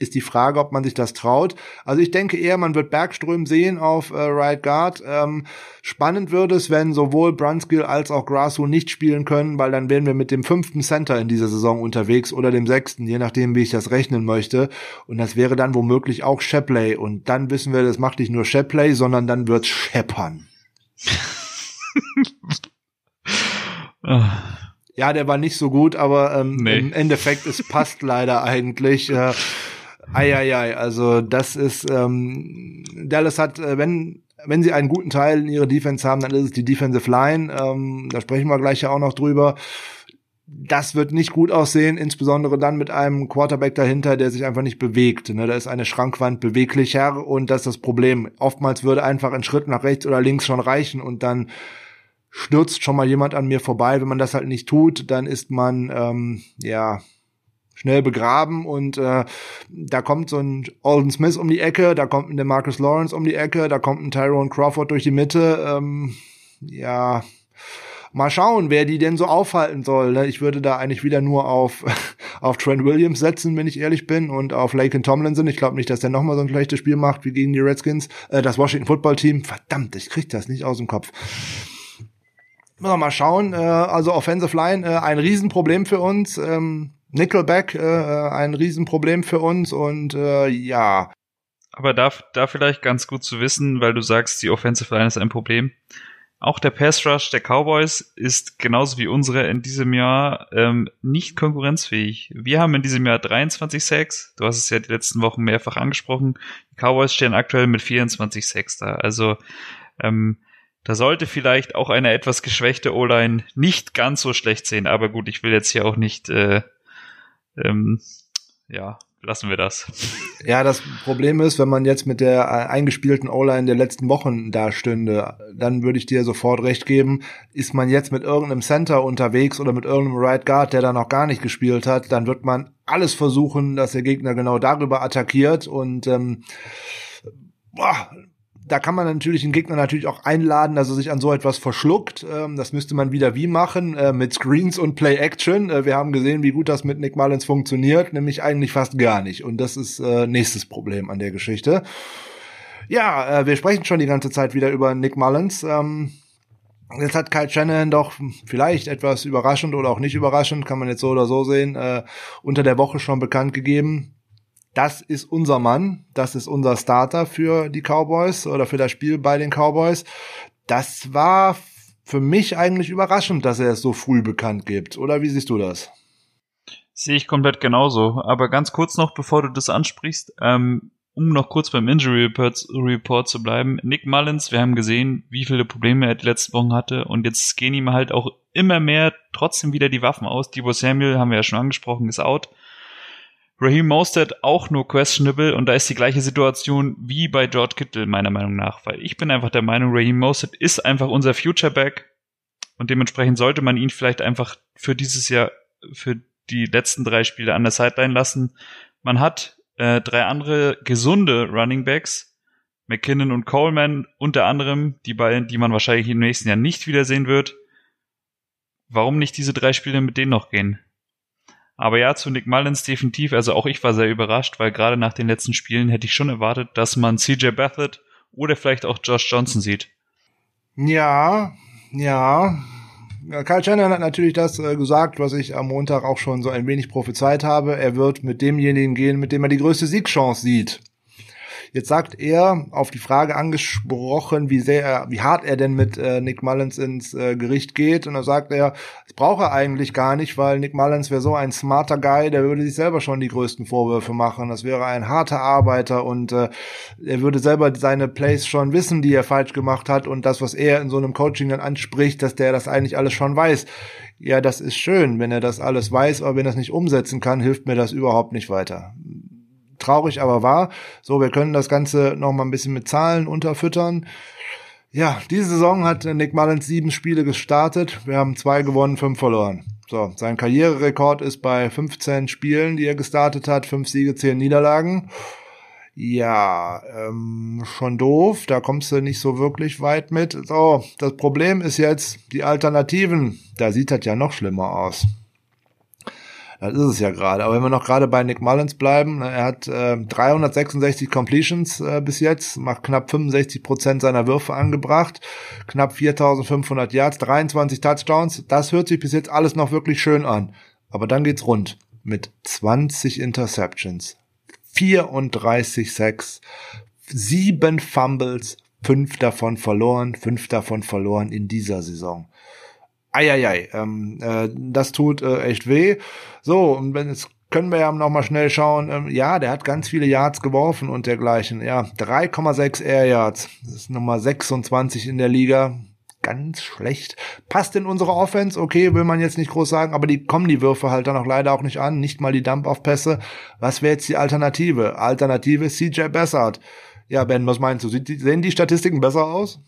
ist die Frage, ob man sich das traut. Also ich denke eher, man wird Bergström sehen auf äh, Right Guard. Ähm, spannend wird es, wenn sowohl Brunskill als auch Grasso nicht spielen können, weil dann wären wir mit dem fünften Center in dieser Saison unterwegs oder dem sechsten, je nachdem, wie ich das rechnen möchte. Und das wäre dann womöglich auch Shepley. Und dann wissen wir, das macht nicht nur Shepley, sondern dann wird's scheppern. Ja, der war nicht so gut, aber ähm, nee. im Endeffekt, es passt leider eigentlich. Äh, Eieiei, also das ist, ähm, Dallas hat, äh, wenn wenn sie einen guten Teil in ihrer Defense haben, dann ist es die Defensive Line. Ähm, da sprechen wir gleich ja auch noch drüber. Das wird nicht gut aussehen, insbesondere dann mit einem Quarterback dahinter, der sich einfach nicht bewegt. Ne? Da ist eine Schrankwand beweglicher und das ist das Problem. Oftmals würde einfach ein Schritt nach rechts oder links schon reichen und dann stürzt schon mal jemand an mir vorbei. Wenn man das halt nicht tut, dann ist man ähm, ja schnell begraben und äh, da kommt so ein Alden Smith um die Ecke, da kommt ein Marcus Lawrence um die Ecke, da kommt ein Tyrone Crawford durch die Mitte. Ähm, ja, mal schauen, wer die denn so aufhalten soll. Ne? Ich würde da eigentlich wieder nur auf, auf Trent Williams setzen, wenn ich ehrlich bin, und auf Laken Tomlinson. Ich glaube nicht, dass der nochmal so ein schlechtes Spiel macht wie gegen die Redskins. Äh, das Washington Football Team, verdammt, ich krieg das nicht aus dem Kopf. Mal schauen. Äh, also Offensive Line, äh, ein Riesenproblem für uns. Ähm, Nickelback äh, äh, ein Riesenproblem für uns und äh, ja. Aber da, da vielleicht ganz gut zu wissen, weil du sagst, die Offensive Line ist ein Problem. Auch der Pass Rush der Cowboys ist genauso wie unsere in diesem Jahr ähm, nicht konkurrenzfähig. Wir haben in diesem Jahr 23 Sacks. Du hast es ja die letzten Wochen mehrfach angesprochen. Die Cowboys stehen aktuell mit 24 Sacks da. Also ähm, da sollte vielleicht auch eine etwas geschwächte O-Line nicht ganz so schlecht sehen. Aber gut, ich will jetzt hier auch nicht äh, ähm, ja, lassen wir das. Ja, das Problem ist, wenn man jetzt mit der äh, eingespielten O-Line der letzten Wochen da stünde, dann würde ich dir sofort recht geben, ist man jetzt mit irgendeinem Center unterwegs oder mit irgendeinem Right Guard, der da noch gar nicht gespielt hat, dann wird man alles versuchen, dass der Gegner genau darüber attackiert und ähm, boah, da kann man natürlich den Gegner natürlich auch einladen, dass er sich an so etwas verschluckt. Ähm, das müsste man wieder wie machen, äh, mit Screens und Play Action. Äh, wir haben gesehen, wie gut das mit Nick Mullins funktioniert, nämlich eigentlich fast gar nicht. Und das ist äh, nächstes Problem an der Geschichte. Ja, äh, wir sprechen schon die ganze Zeit wieder über Nick Mullins. Ähm, Jetzt hat Kyle Shannon doch vielleicht etwas überraschend oder auch nicht überraschend, kann man jetzt so oder so sehen, äh, unter der Woche schon bekannt gegeben, das ist unser Mann, das ist unser Starter für die Cowboys oder für das Spiel bei den Cowboys. Das war für mich eigentlich überraschend, dass er es so früh bekannt gibt. Oder wie siehst du das? Sehe ich komplett genauso. Aber ganz kurz noch, bevor du das ansprichst, ähm, um noch kurz beim Injury Report, Report, zu bleiben. Nick Mullins, wir haben gesehen, wie viele Probleme er die letzten Wochen hatte und jetzt gehen ihm halt auch immer mehr trotzdem wieder die Waffen aus. Debo Samuel, haben wir ja schon angesprochen, ist out. Raheem Mostert auch nur questionable und da ist die gleiche Situation wie bei George Kittle meiner Meinung nach, weil ich bin einfach der Meinung, Raheem Mostert ist einfach unser Future Back und dementsprechend sollte man ihn vielleicht einfach für dieses Jahr, für die letzten drei Spiele an der Sideline lassen. Man hat äh, drei andere gesunde Running Backs, McKinnon und Coleman unter anderem, die beiden, die man wahrscheinlich im nächsten Jahr nicht wiedersehen wird. Warum nicht diese drei Spiele mit denen noch gehen? Aber ja, zu Nick Mullins definitiv. Also auch ich war sehr überrascht, weil gerade nach den letzten Spielen hätte ich schon erwartet, dass man CJ Bathett oder vielleicht auch Josh Johnson sieht. Ja, ja. Karl Shannon hat natürlich das äh, gesagt, was ich am Montag auch schon so ein wenig prophezeit habe. Er wird mit demjenigen gehen, mit dem er die größte Siegchance sieht. Jetzt sagt er, auf die Frage angesprochen, wie sehr er, wie hart er denn mit äh, Nick Mullins ins äh, Gericht geht. Und da sagt er, das braucht er eigentlich gar nicht, weil Nick Mullins wäre so ein smarter Guy, der würde sich selber schon die größten Vorwürfe machen. Das wäre ein harter Arbeiter und äh, er würde selber seine Plays schon wissen, die er falsch gemacht hat und das, was er in so einem Coaching dann anspricht, dass der das eigentlich alles schon weiß. Ja, das ist schön, wenn er das alles weiß, aber wenn er es nicht umsetzen kann, hilft mir das überhaupt nicht weiter traurig aber wahr. So, wir können das Ganze noch mal ein bisschen mit Zahlen unterfüttern. Ja, diese Saison hat Nick Mullins sieben Spiele gestartet. Wir haben zwei gewonnen, fünf verloren. So, sein Karriererekord ist bei 15 Spielen, die er gestartet hat, fünf Siege, zehn Niederlagen. Ja, ähm, schon doof, da kommst du nicht so wirklich weit mit. So, das Problem ist jetzt die Alternativen. Da sieht das ja noch schlimmer aus. Das ist es ja gerade. Aber wenn wir noch gerade bei Nick Mullins bleiben, ne, er hat äh, 366 Completions äh, bis jetzt, macht knapp 65 Prozent seiner Würfe angebracht, knapp 4500 Yards, 23 Touchdowns. Das hört sich bis jetzt alles noch wirklich schön an. Aber dann geht's rund mit 20 Interceptions, 34 Sacks, sieben Fumbles, fünf davon verloren, fünf davon verloren in dieser Saison. Eieiei, ähm, äh, das tut äh, echt weh. So, und wenn jetzt können wir ja noch mal schnell schauen. Ähm, ja, der hat ganz viele Yards geworfen und dergleichen. Ja, 3,6 Air Yards. Das ist Nummer 26 in der Liga. Ganz schlecht. Passt in unsere Offense, okay, will man jetzt nicht groß sagen, aber die kommen die Würfe halt dann auch leider auch nicht an. Nicht mal die Dump-Off-Pässe. Was wäre jetzt die Alternative? Alternative CJ Bessart. Ja, Ben, was meinst du? Sehen die Statistiken besser aus?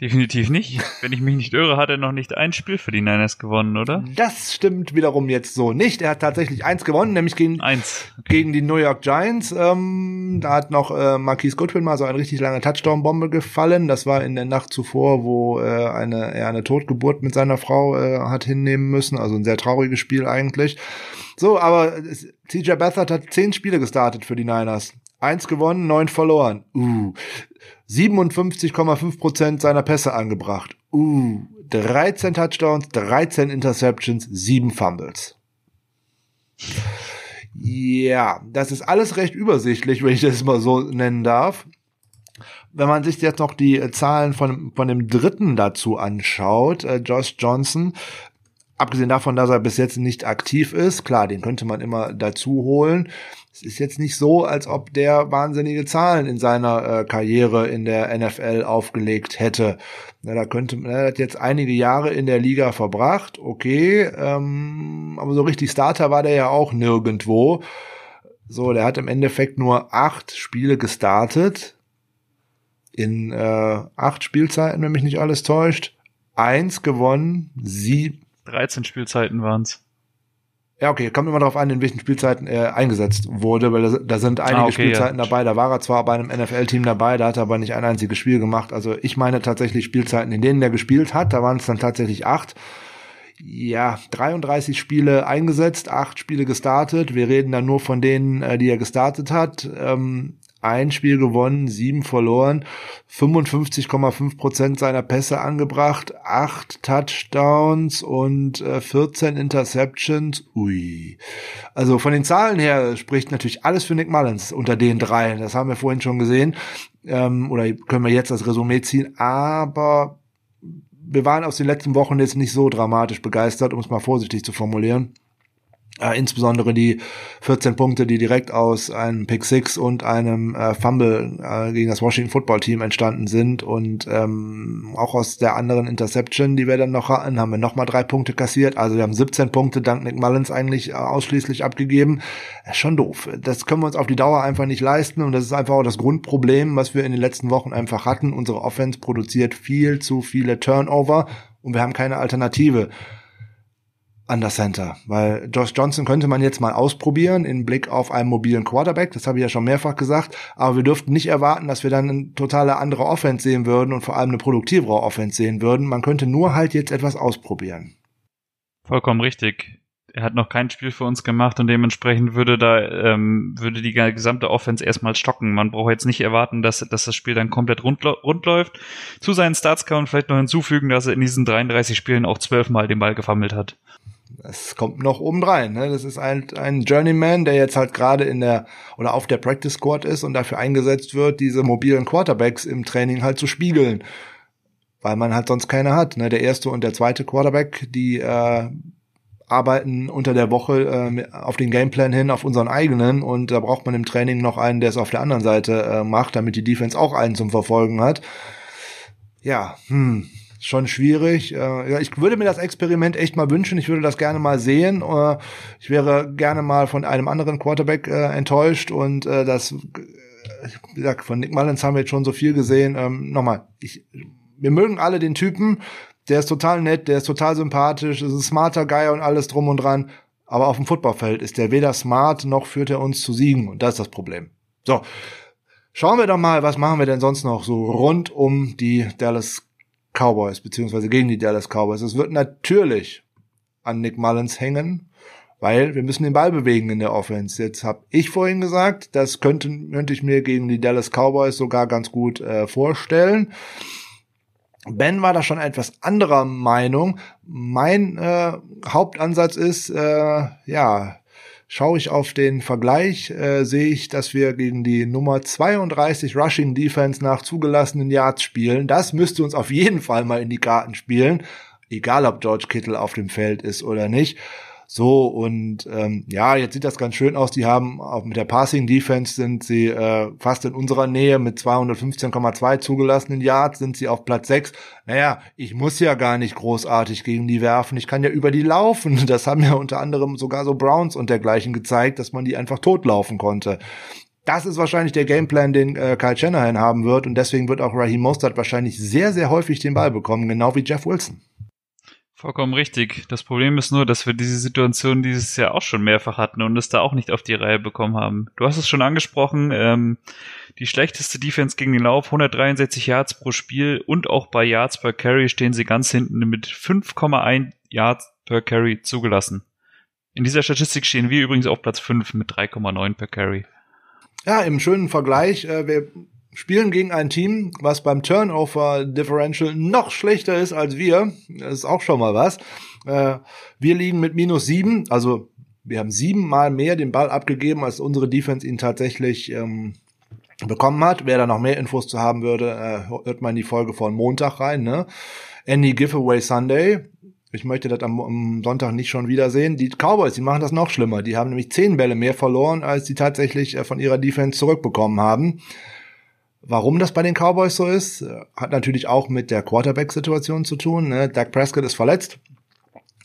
Definitiv nicht. Wenn ich mich nicht irre, hat er noch nicht ein Spiel für die Niners gewonnen, oder? Das stimmt wiederum jetzt so nicht. Er hat tatsächlich eins gewonnen, nämlich gegen, eins. Okay. gegen die New York Giants. Ähm, da hat noch äh, Marquise Goodwin mal so eine richtig lange Touchdown-Bombe gefallen. Das war in der Nacht zuvor, wo äh, eine, er eine Totgeburt mit seiner Frau äh, hat hinnehmen müssen. Also ein sehr trauriges Spiel eigentlich. So, aber TJ Beathard hat zehn Spiele gestartet für die Niners. Eins gewonnen, neun verloren. Uh. 57,5 Prozent seiner Pässe angebracht. Uh. 13 Touchdowns, 13 Interceptions, 7 Fumbles. Ja, das ist alles recht übersichtlich, wenn ich das mal so nennen darf. Wenn man sich jetzt noch die Zahlen von, von dem dritten dazu anschaut, äh, Josh Johnson, abgesehen davon, dass er bis jetzt nicht aktiv ist, klar, den könnte man immer dazu holen es ist jetzt nicht so, als ob der wahnsinnige Zahlen in seiner äh, Karriere in der NFL aufgelegt hätte. Na, da könnte man, er hat jetzt einige Jahre in der Liga verbracht, okay, ähm, aber so richtig Starter war der ja auch nirgendwo. So, der hat im Endeffekt nur acht Spiele gestartet. In äh, acht Spielzeiten, wenn mich nicht alles täuscht. Eins gewonnen, sie. 13 Spielzeiten waren's. Ja, okay, kommt immer darauf an, in welchen Spielzeiten er eingesetzt wurde, weil da, da sind einige ah, okay, Spielzeiten ja. dabei. Da war er zwar bei einem NFL-Team dabei, da hat er aber nicht ein einziges Spiel gemacht. Also ich meine tatsächlich Spielzeiten, in denen er gespielt hat, da waren es dann tatsächlich acht. Ja, 33 Spiele eingesetzt, acht Spiele gestartet. Wir reden dann nur von denen, äh, die er gestartet hat. Ähm, ein Spiel gewonnen, sieben verloren, 55,5 Prozent seiner Pässe angebracht, acht Touchdowns und äh, 14 Interceptions. Ui. Also von den Zahlen her spricht natürlich alles für Nick Mullins unter den drei. Das haben wir vorhin schon gesehen. Ähm, oder können wir jetzt als Resümee ziehen. Aber wir waren aus den letzten Wochen jetzt nicht so dramatisch begeistert, um es mal vorsichtig zu formulieren. Äh, insbesondere die 14 Punkte, die direkt aus einem Pick Six und einem äh, Fumble äh, gegen das Washington Football Team entstanden sind und ähm, auch aus der anderen Interception, die wir dann noch hatten, haben wir nochmal drei Punkte kassiert. Also wir haben 17 Punkte dank Nick Mullins eigentlich äh, ausschließlich abgegeben. Äh, schon doof. Das können wir uns auf die Dauer einfach nicht leisten und das ist einfach auch das Grundproblem, was wir in den letzten Wochen einfach hatten. Unsere Offense produziert viel zu viele Turnover und wir haben keine Alternative an der Center, weil Josh Johnson könnte man jetzt mal ausprobieren in Blick auf einen mobilen Quarterback, das habe ich ja schon mehrfach gesagt, aber wir dürften nicht erwarten, dass wir dann eine totale andere Offense sehen würden und vor allem eine produktivere Offense sehen würden. Man könnte nur halt jetzt etwas ausprobieren. Vollkommen richtig. Er hat noch kein Spiel für uns gemacht und dementsprechend würde da ähm, würde die gesamte Offense erstmal stocken. Man braucht jetzt nicht erwarten, dass, dass das Spiel dann komplett rund, rund läuft. Zu seinen Starts kann man vielleicht noch hinzufügen, dass er in diesen 33 Spielen auch zwölfmal den Ball gefammelt hat es kommt noch obendrein. Ne? Das ist ein, ein Journeyman, der jetzt halt gerade in der oder auf der Practice Squad ist und dafür eingesetzt wird, diese mobilen Quarterbacks im Training halt zu spiegeln. Weil man halt sonst keine hat. Ne? Der erste und der zweite Quarterback, die äh, arbeiten unter der Woche äh, auf den Gameplan hin, auf unseren eigenen und da braucht man im Training noch einen, der es auf der anderen Seite äh, macht, damit die Defense auch einen zum Verfolgen hat. Ja, hm, schon schwierig. Äh, ich würde mir das Experiment echt mal wünschen. Ich würde das gerne mal sehen. Äh, ich wäre gerne mal von einem anderen Quarterback äh, enttäuscht und das wie gesagt, von Nick Mullins haben wir jetzt schon so viel gesehen. Ähm, nochmal, ich, wir mögen alle den Typen, der ist total nett, der ist total sympathisch, ist ein smarter Guy und alles drum und dran. Aber auf dem Footballfeld ist der weder smart noch führt er uns zu Siegen und das ist das Problem. So, schauen wir doch mal, was machen wir denn sonst noch so rund um die Dallas Cowboys beziehungsweise gegen die Dallas Cowboys. Es wird natürlich an Nick Mullins hängen, weil wir müssen den Ball bewegen in der Offense. Jetzt habe ich vorhin gesagt, das könnte, könnte ich mir gegen die Dallas Cowboys sogar ganz gut äh, vorstellen. Ben war da schon etwas anderer Meinung. Mein äh, Hauptansatz ist, äh, ja, schaue ich auf den Vergleich, äh, sehe ich, dass wir gegen die Nummer 32 Rushing Defense nach zugelassenen Yards spielen. Das müsste uns auf jeden Fall mal in die Karten spielen, egal ob George Kittle auf dem Feld ist oder nicht. So, und ähm, ja, jetzt sieht das ganz schön aus. Die haben auch mit der Passing Defense sind sie äh, fast in unserer Nähe mit 215,2 zugelassenen Yards sind sie auf Platz 6. Naja, ich muss ja gar nicht großartig gegen die werfen. Ich kann ja über die laufen. Das haben ja unter anderem sogar so Browns und dergleichen gezeigt, dass man die einfach totlaufen konnte. Das ist wahrscheinlich der Gameplan, den äh, Kyle Shanahan haben wird und deswegen wird auch Raheem Mostert wahrscheinlich sehr, sehr häufig den Ball bekommen, genau wie Jeff Wilson. Vollkommen richtig. Das Problem ist nur, dass wir diese Situation dieses Jahr auch schon mehrfach hatten und es da auch nicht auf die Reihe bekommen haben. Du hast es schon angesprochen, ähm, die schlechteste Defense gegen den Lauf, 163 Yards pro Spiel und auch bei Yards per Carry stehen sie ganz hinten mit 5,1 Yards per Carry zugelassen. In dieser Statistik stehen wir übrigens auf Platz 5 mit 3,9 per Carry. Ja, im schönen Vergleich, äh, wir spielen gegen ein Team, was beim Turnover Differential noch schlechter ist als wir. Das ist auch schon mal was. Äh, wir liegen mit minus sieben, also wir haben siebenmal mehr den Ball abgegeben, als unsere Defense ihn tatsächlich ähm, bekommen hat. Wer da noch mehr Infos zu haben würde, äh, hört mal in die Folge von Montag rein. Ne? Any Giveaway Sunday. Ich möchte das am, am Sonntag nicht schon wiedersehen. Die Cowboys, die machen das noch schlimmer. Die haben nämlich zehn Bälle mehr verloren, als sie tatsächlich äh, von ihrer Defense zurückbekommen haben. Warum das bei den Cowboys so ist, hat natürlich auch mit der Quarterback-Situation zu tun. Ne? Dak Prescott ist verletzt.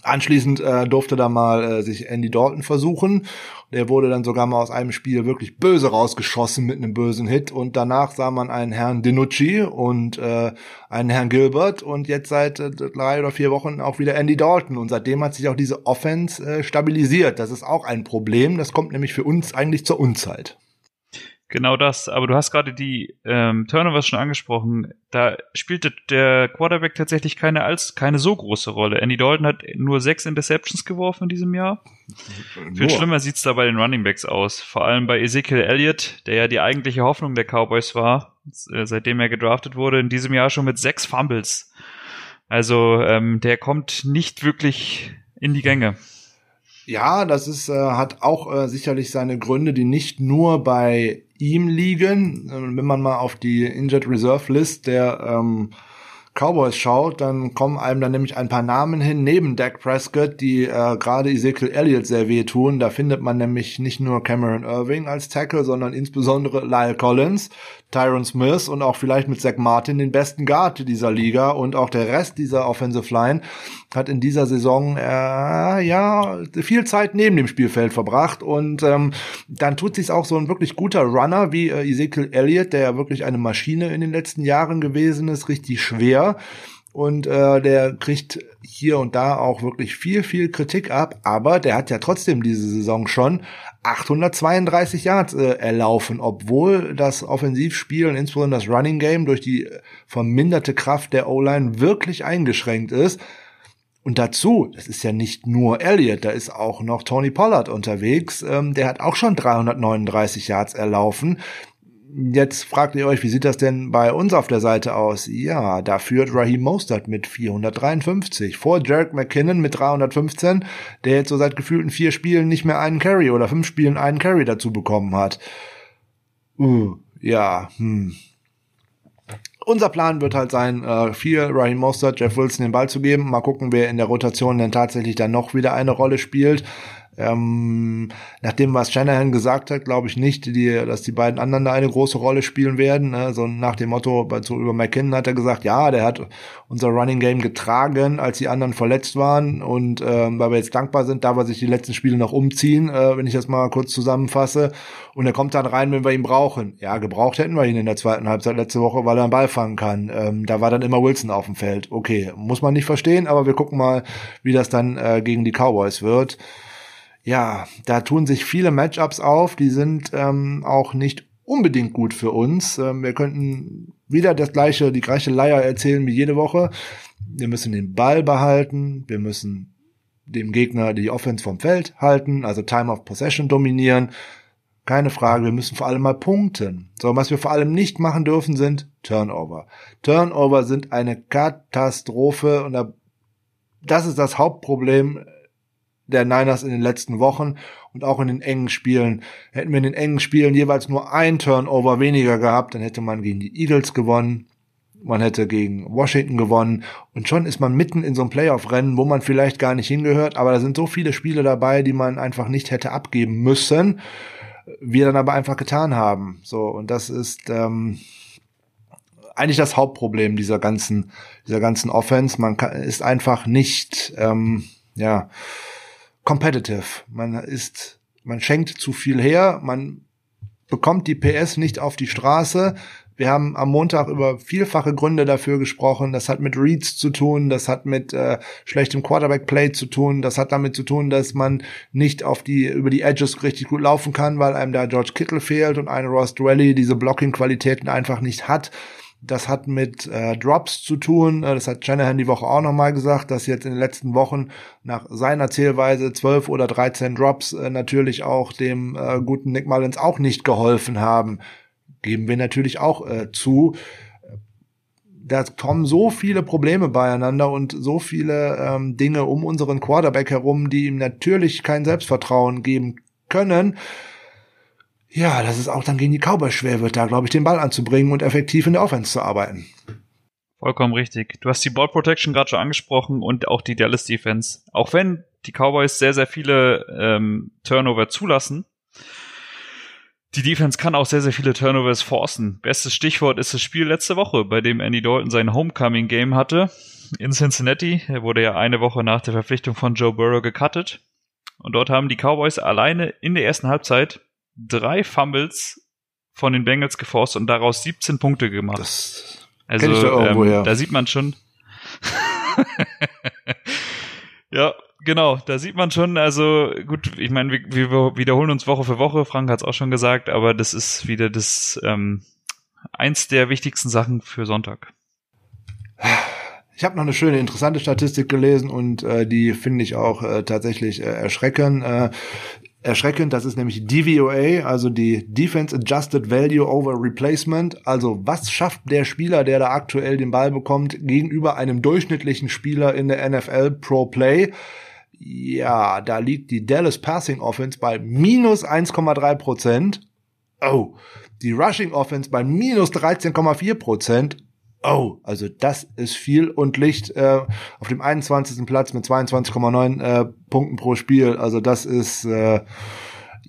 Anschließend äh, durfte da mal äh, sich Andy Dalton versuchen. Der wurde dann sogar mal aus einem Spiel wirklich böse rausgeschossen mit einem bösen Hit. Und danach sah man einen Herrn Dinucci und äh, einen Herrn Gilbert und jetzt seit äh, drei oder vier Wochen auch wieder Andy Dalton. Und seitdem hat sich auch diese Offense äh, stabilisiert. Das ist auch ein Problem. Das kommt nämlich für uns eigentlich zur Unzeit. Genau das, aber du hast gerade die ähm, Turnovers schon angesprochen. Da spielte der Quarterback tatsächlich keine als keine so große Rolle. Andy Dalton hat nur sechs Interceptions geworfen in diesem Jahr. Nur. Viel schlimmer sieht's da bei den Running Backs aus. Vor allem bei Ezekiel Elliott, der ja die eigentliche Hoffnung der Cowboys war, äh, seitdem er gedraftet wurde, in diesem Jahr schon mit sechs Fumbles. Also ähm, der kommt nicht wirklich in die Gänge. Ja, das ist, äh, hat auch äh, sicherlich seine Gründe, die nicht nur bei ihm liegen. Wenn man mal auf die Injured Reserve List der ähm, Cowboys schaut, dann kommen einem dann nämlich ein paar Namen hin, neben Dak Prescott, die äh, gerade Ezekiel Elliott sehr weh tun. Da findet man nämlich nicht nur Cameron Irving als Tackle, sondern insbesondere Lyle Collins, Tyron Smith und auch vielleicht mit Zach Martin den besten Guard dieser Liga und auch der Rest dieser Offensive Line hat in dieser Saison äh, ja viel Zeit neben dem Spielfeld verbracht und ähm, dann tut sich auch so ein wirklich guter Runner wie äh, Ezekiel Elliott, der ja wirklich eine Maschine in den letzten Jahren gewesen ist, richtig schwer und äh, der kriegt hier und da auch wirklich viel, viel Kritik ab, aber der hat ja trotzdem diese Saison schon 832 Yards äh, erlaufen, obwohl das Offensivspiel und insbesondere das Running Game durch die verminderte Kraft der O-Line wirklich eingeschränkt ist. Und dazu, das ist ja nicht nur Elliott, da ist auch noch Tony Pollard unterwegs, ähm, der hat auch schon 339 Yards erlaufen. Jetzt fragt ihr euch, wie sieht das denn bei uns auf der Seite aus? Ja, da führt Raheem Mostert mit 453. Vor Jarek McKinnon mit 315, der jetzt so seit gefühlten vier Spielen nicht mehr einen Carry oder fünf Spielen einen Carry dazu bekommen hat. Uh, ja, hm. Unser Plan wird halt sein, äh, Raheem Mostert, Jeff Wilson den Ball zu geben. Mal gucken, wer in der Rotation denn tatsächlich dann noch wieder eine Rolle spielt. Ähm, nach dem, was Shanahan gesagt hat, glaube ich nicht, die, dass die beiden anderen da eine große Rolle spielen werden. Ne? So nach dem Motto, so über McKinnon hat er gesagt, ja, der hat unser Running Game getragen, als die anderen verletzt waren. Und ähm, weil wir jetzt dankbar sind, da wir sich die letzten Spiele noch umziehen, äh, wenn ich das mal kurz zusammenfasse. Und er kommt dann rein, wenn wir ihn brauchen. Ja, gebraucht hätten wir ihn in der zweiten Halbzeit letzte Woche, weil er einen Ball fangen kann. Ähm, da war dann immer Wilson auf dem Feld. Okay, muss man nicht verstehen, aber wir gucken mal, wie das dann äh, gegen die Cowboys wird ja, da tun sich viele Matchups auf, die sind ähm, auch nicht unbedingt gut für uns. Ähm, wir könnten wieder das gleiche, die gleiche Leier erzählen wie jede Woche. Wir müssen den Ball behalten, wir müssen dem Gegner die Offense vom Feld halten, also Time of Possession dominieren. Keine Frage, wir müssen vor allem mal punkten. So, was wir vor allem nicht machen dürfen, sind Turnover. Turnover sind eine Katastrophe und da, das ist das Hauptproblem der Niners in den letzten Wochen und auch in den engen Spielen. Hätten wir in den engen Spielen jeweils nur ein Turnover weniger gehabt, dann hätte man gegen die Eagles gewonnen, man hätte gegen Washington gewonnen und schon ist man mitten in so einem Playoff-Rennen, wo man vielleicht gar nicht hingehört, aber da sind so viele Spiele dabei, die man einfach nicht hätte abgeben müssen, wir dann aber einfach getan haben. So und das ist ähm, eigentlich das Hauptproblem dieser ganzen dieser ganzen Offense. Man kann, ist einfach nicht ähm, ja competitive. Man ist, man schenkt zu viel her, man bekommt die PS nicht auf die Straße. Wir haben am Montag über vielfache Gründe dafür gesprochen. Das hat mit Reads zu tun, das hat mit äh, schlechtem Quarterback-Play zu tun, das hat damit zu tun, dass man nicht auf die über die Edges richtig gut laufen kann, weil einem da George Kittle fehlt und eine Ross Dwelly diese Blocking-Qualitäten einfach nicht hat. Das hat mit äh, Drops zu tun. Äh, das hat Shanahan die Woche auch nochmal gesagt, dass jetzt in den letzten Wochen nach seiner Zählweise zwölf oder dreizehn Drops äh, natürlich auch dem äh, guten Nick Mullins auch nicht geholfen haben. Geben wir natürlich auch äh, zu. Da kommen so viele Probleme beieinander und so viele ähm, Dinge um unseren Quarterback herum, die ihm natürlich kein Selbstvertrauen geben können ja, dass es auch dann gegen die Cowboys schwer wird, da glaube ich den Ball anzubringen und effektiv in der Offense zu arbeiten. Vollkommen richtig. Du hast die Ball Protection gerade schon angesprochen und auch die Dallas Defense. Auch wenn die Cowboys sehr, sehr viele ähm, Turnover zulassen, die Defense kann auch sehr, sehr viele Turnovers forcen. Bestes Stichwort ist das Spiel letzte Woche, bei dem Andy Dalton sein Homecoming-Game hatte in Cincinnati. Er wurde ja eine Woche nach der Verpflichtung von Joe Burrow gecuttet. Und dort haben die Cowboys alleine in der ersten Halbzeit drei Fumbles von den Bengals geforst und daraus 17 Punkte gemacht. Das also da, ähm, da sieht man schon. ja, genau, da sieht man schon, also gut, ich meine, wir, wir wiederholen uns Woche für Woche, Frank hat es auch schon gesagt, aber das ist wieder das ähm, eins der wichtigsten Sachen für Sonntag. Ich habe noch eine schöne, interessante Statistik gelesen und äh, die finde ich auch äh, tatsächlich äh, erschreckend. Äh, erschreckend. Das ist nämlich DVOA, also die Defense Adjusted Value over Replacement. Also was schafft der Spieler, der da aktuell den Ball bekommt, gegenüber einem durchschnittlichen Spieler in der NFL Pro Play? Ja, da liegt die Dallas Passing Offense bei minus 1,3 Prozent. Oh, die Rushing Offense bei minus 13,4 Prozent oh, also das ist viel und Licht äh, auf dem 21. Platz mit 22,9 äh, Punkten pro Spiel. Also das ist äh,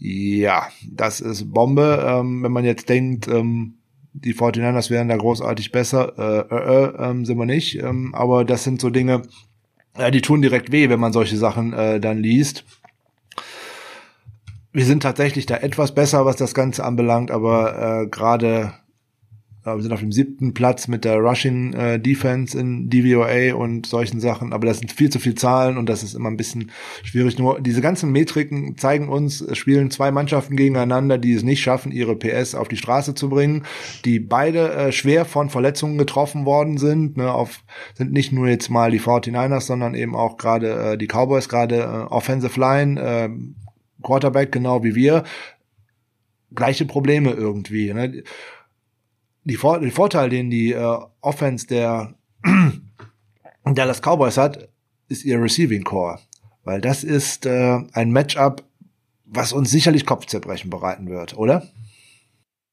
ja, das ist Bombe. Ähm, wenn man jetzt denkt, ähm, die 49ers wären da großartig besser, äh, äh, äh, ähm, sind wir nicht. Ähm, aber das sind so Dinge, äh, die tun direkt weh, wenn man solche Sachen äh, dann liest. Wir sind tatsächlich da etwas besser, was das Ganze anbelangt, aber äh, gerade wir sind auf dem siebten Platz mit der Rushing äh, Defense in DVOA und solchen Sachen, aber das sind viel zu viel Zahlen und das ist immer ein bisschen schwierig. Nur diese ganzen Metriken zeigen uns, es spielen zwei Mannschaften gegeneinander, die es nicht schaffen, ihre PS auf die Straße zu bringen, die beide äh, schwer von Verletzungen getroffen worden sind. Ne, auf, sind nicht nur jetzt mal die 49ers, sondern eben auch gerade äh, die Cowboys, gerade äh, Offensive Line, äh, Quarterback, genau wie wir. Gleiche Probleme irgendwie. Ne? Die Vor den Vorteil, den die äh, Offense der Dallas Cowboys hat, ist ihr Receiving Core. Weil das ist äh, ein Matchup, was uns sicherlich Kopfzerbrechen bereiten wird, oder?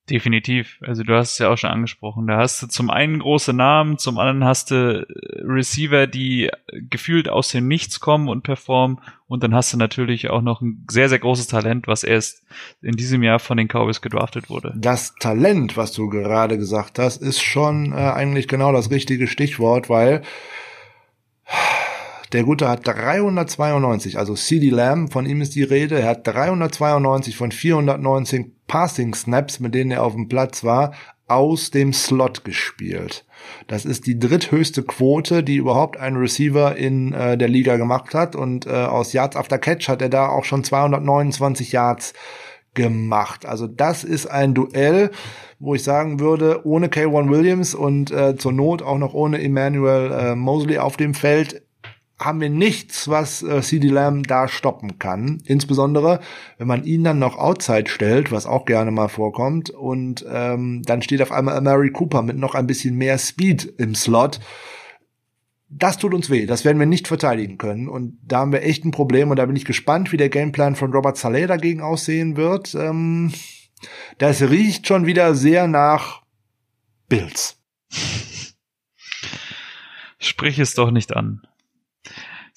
Definitiv. Also du hast es ja auch schon angesprochen. Da hast du zum einen große Namen, zum anderen hast du äh, Receiver, die gefühlt aus dem Nichts kommen und performen. Und dann hast du natürlich auch noch ein sehr, sehr großes Talent, was erst in diesem Jahr von den Cowboys gedraftet wurde. Das Talent, was du gerade gesagt hast, ist schon äh, eigentlich genau das richtige Stichwort, weil der Gute hat 392, also CD Lamb, von ihm ist die Rede. Er hat 392 von 419 Passing Snaps, mit denen er auf dem Platz war, aus dem Slot gespielt. Das ist die dritthöchste Quote, die überhaupt ein Receiver in äh, der Liga gemacht hat. Und äh, aus Yards after Catch hat er da auch schon 229 Yards gemacht. Also das ist ein Duell, wo ich sagen würde, ohne K1 Williams und äh, zur Not auch noch ohne Emmanuel äh, Mosley auf dem Feld haben wir nichts, was äh, CD Lamb da stoppen kann. Insbesondere, wenn man ihn dann noch outside stellt, was auch gerne mal vorkommt, und ähm, dann steht auf einmal Mary Cooper mit noch ein bisschen mehr Speed im Slot. Das tut uns weh, das werden wir nicht verteidigen können. Und da haben wir echt ein Problem und da bin ich gespannt, wie der Gameplan von Robert Saleh dagegen aussehen wird. Ähm, das riecht schon wieder sehr nach Bills. Sprich es doch nicht an.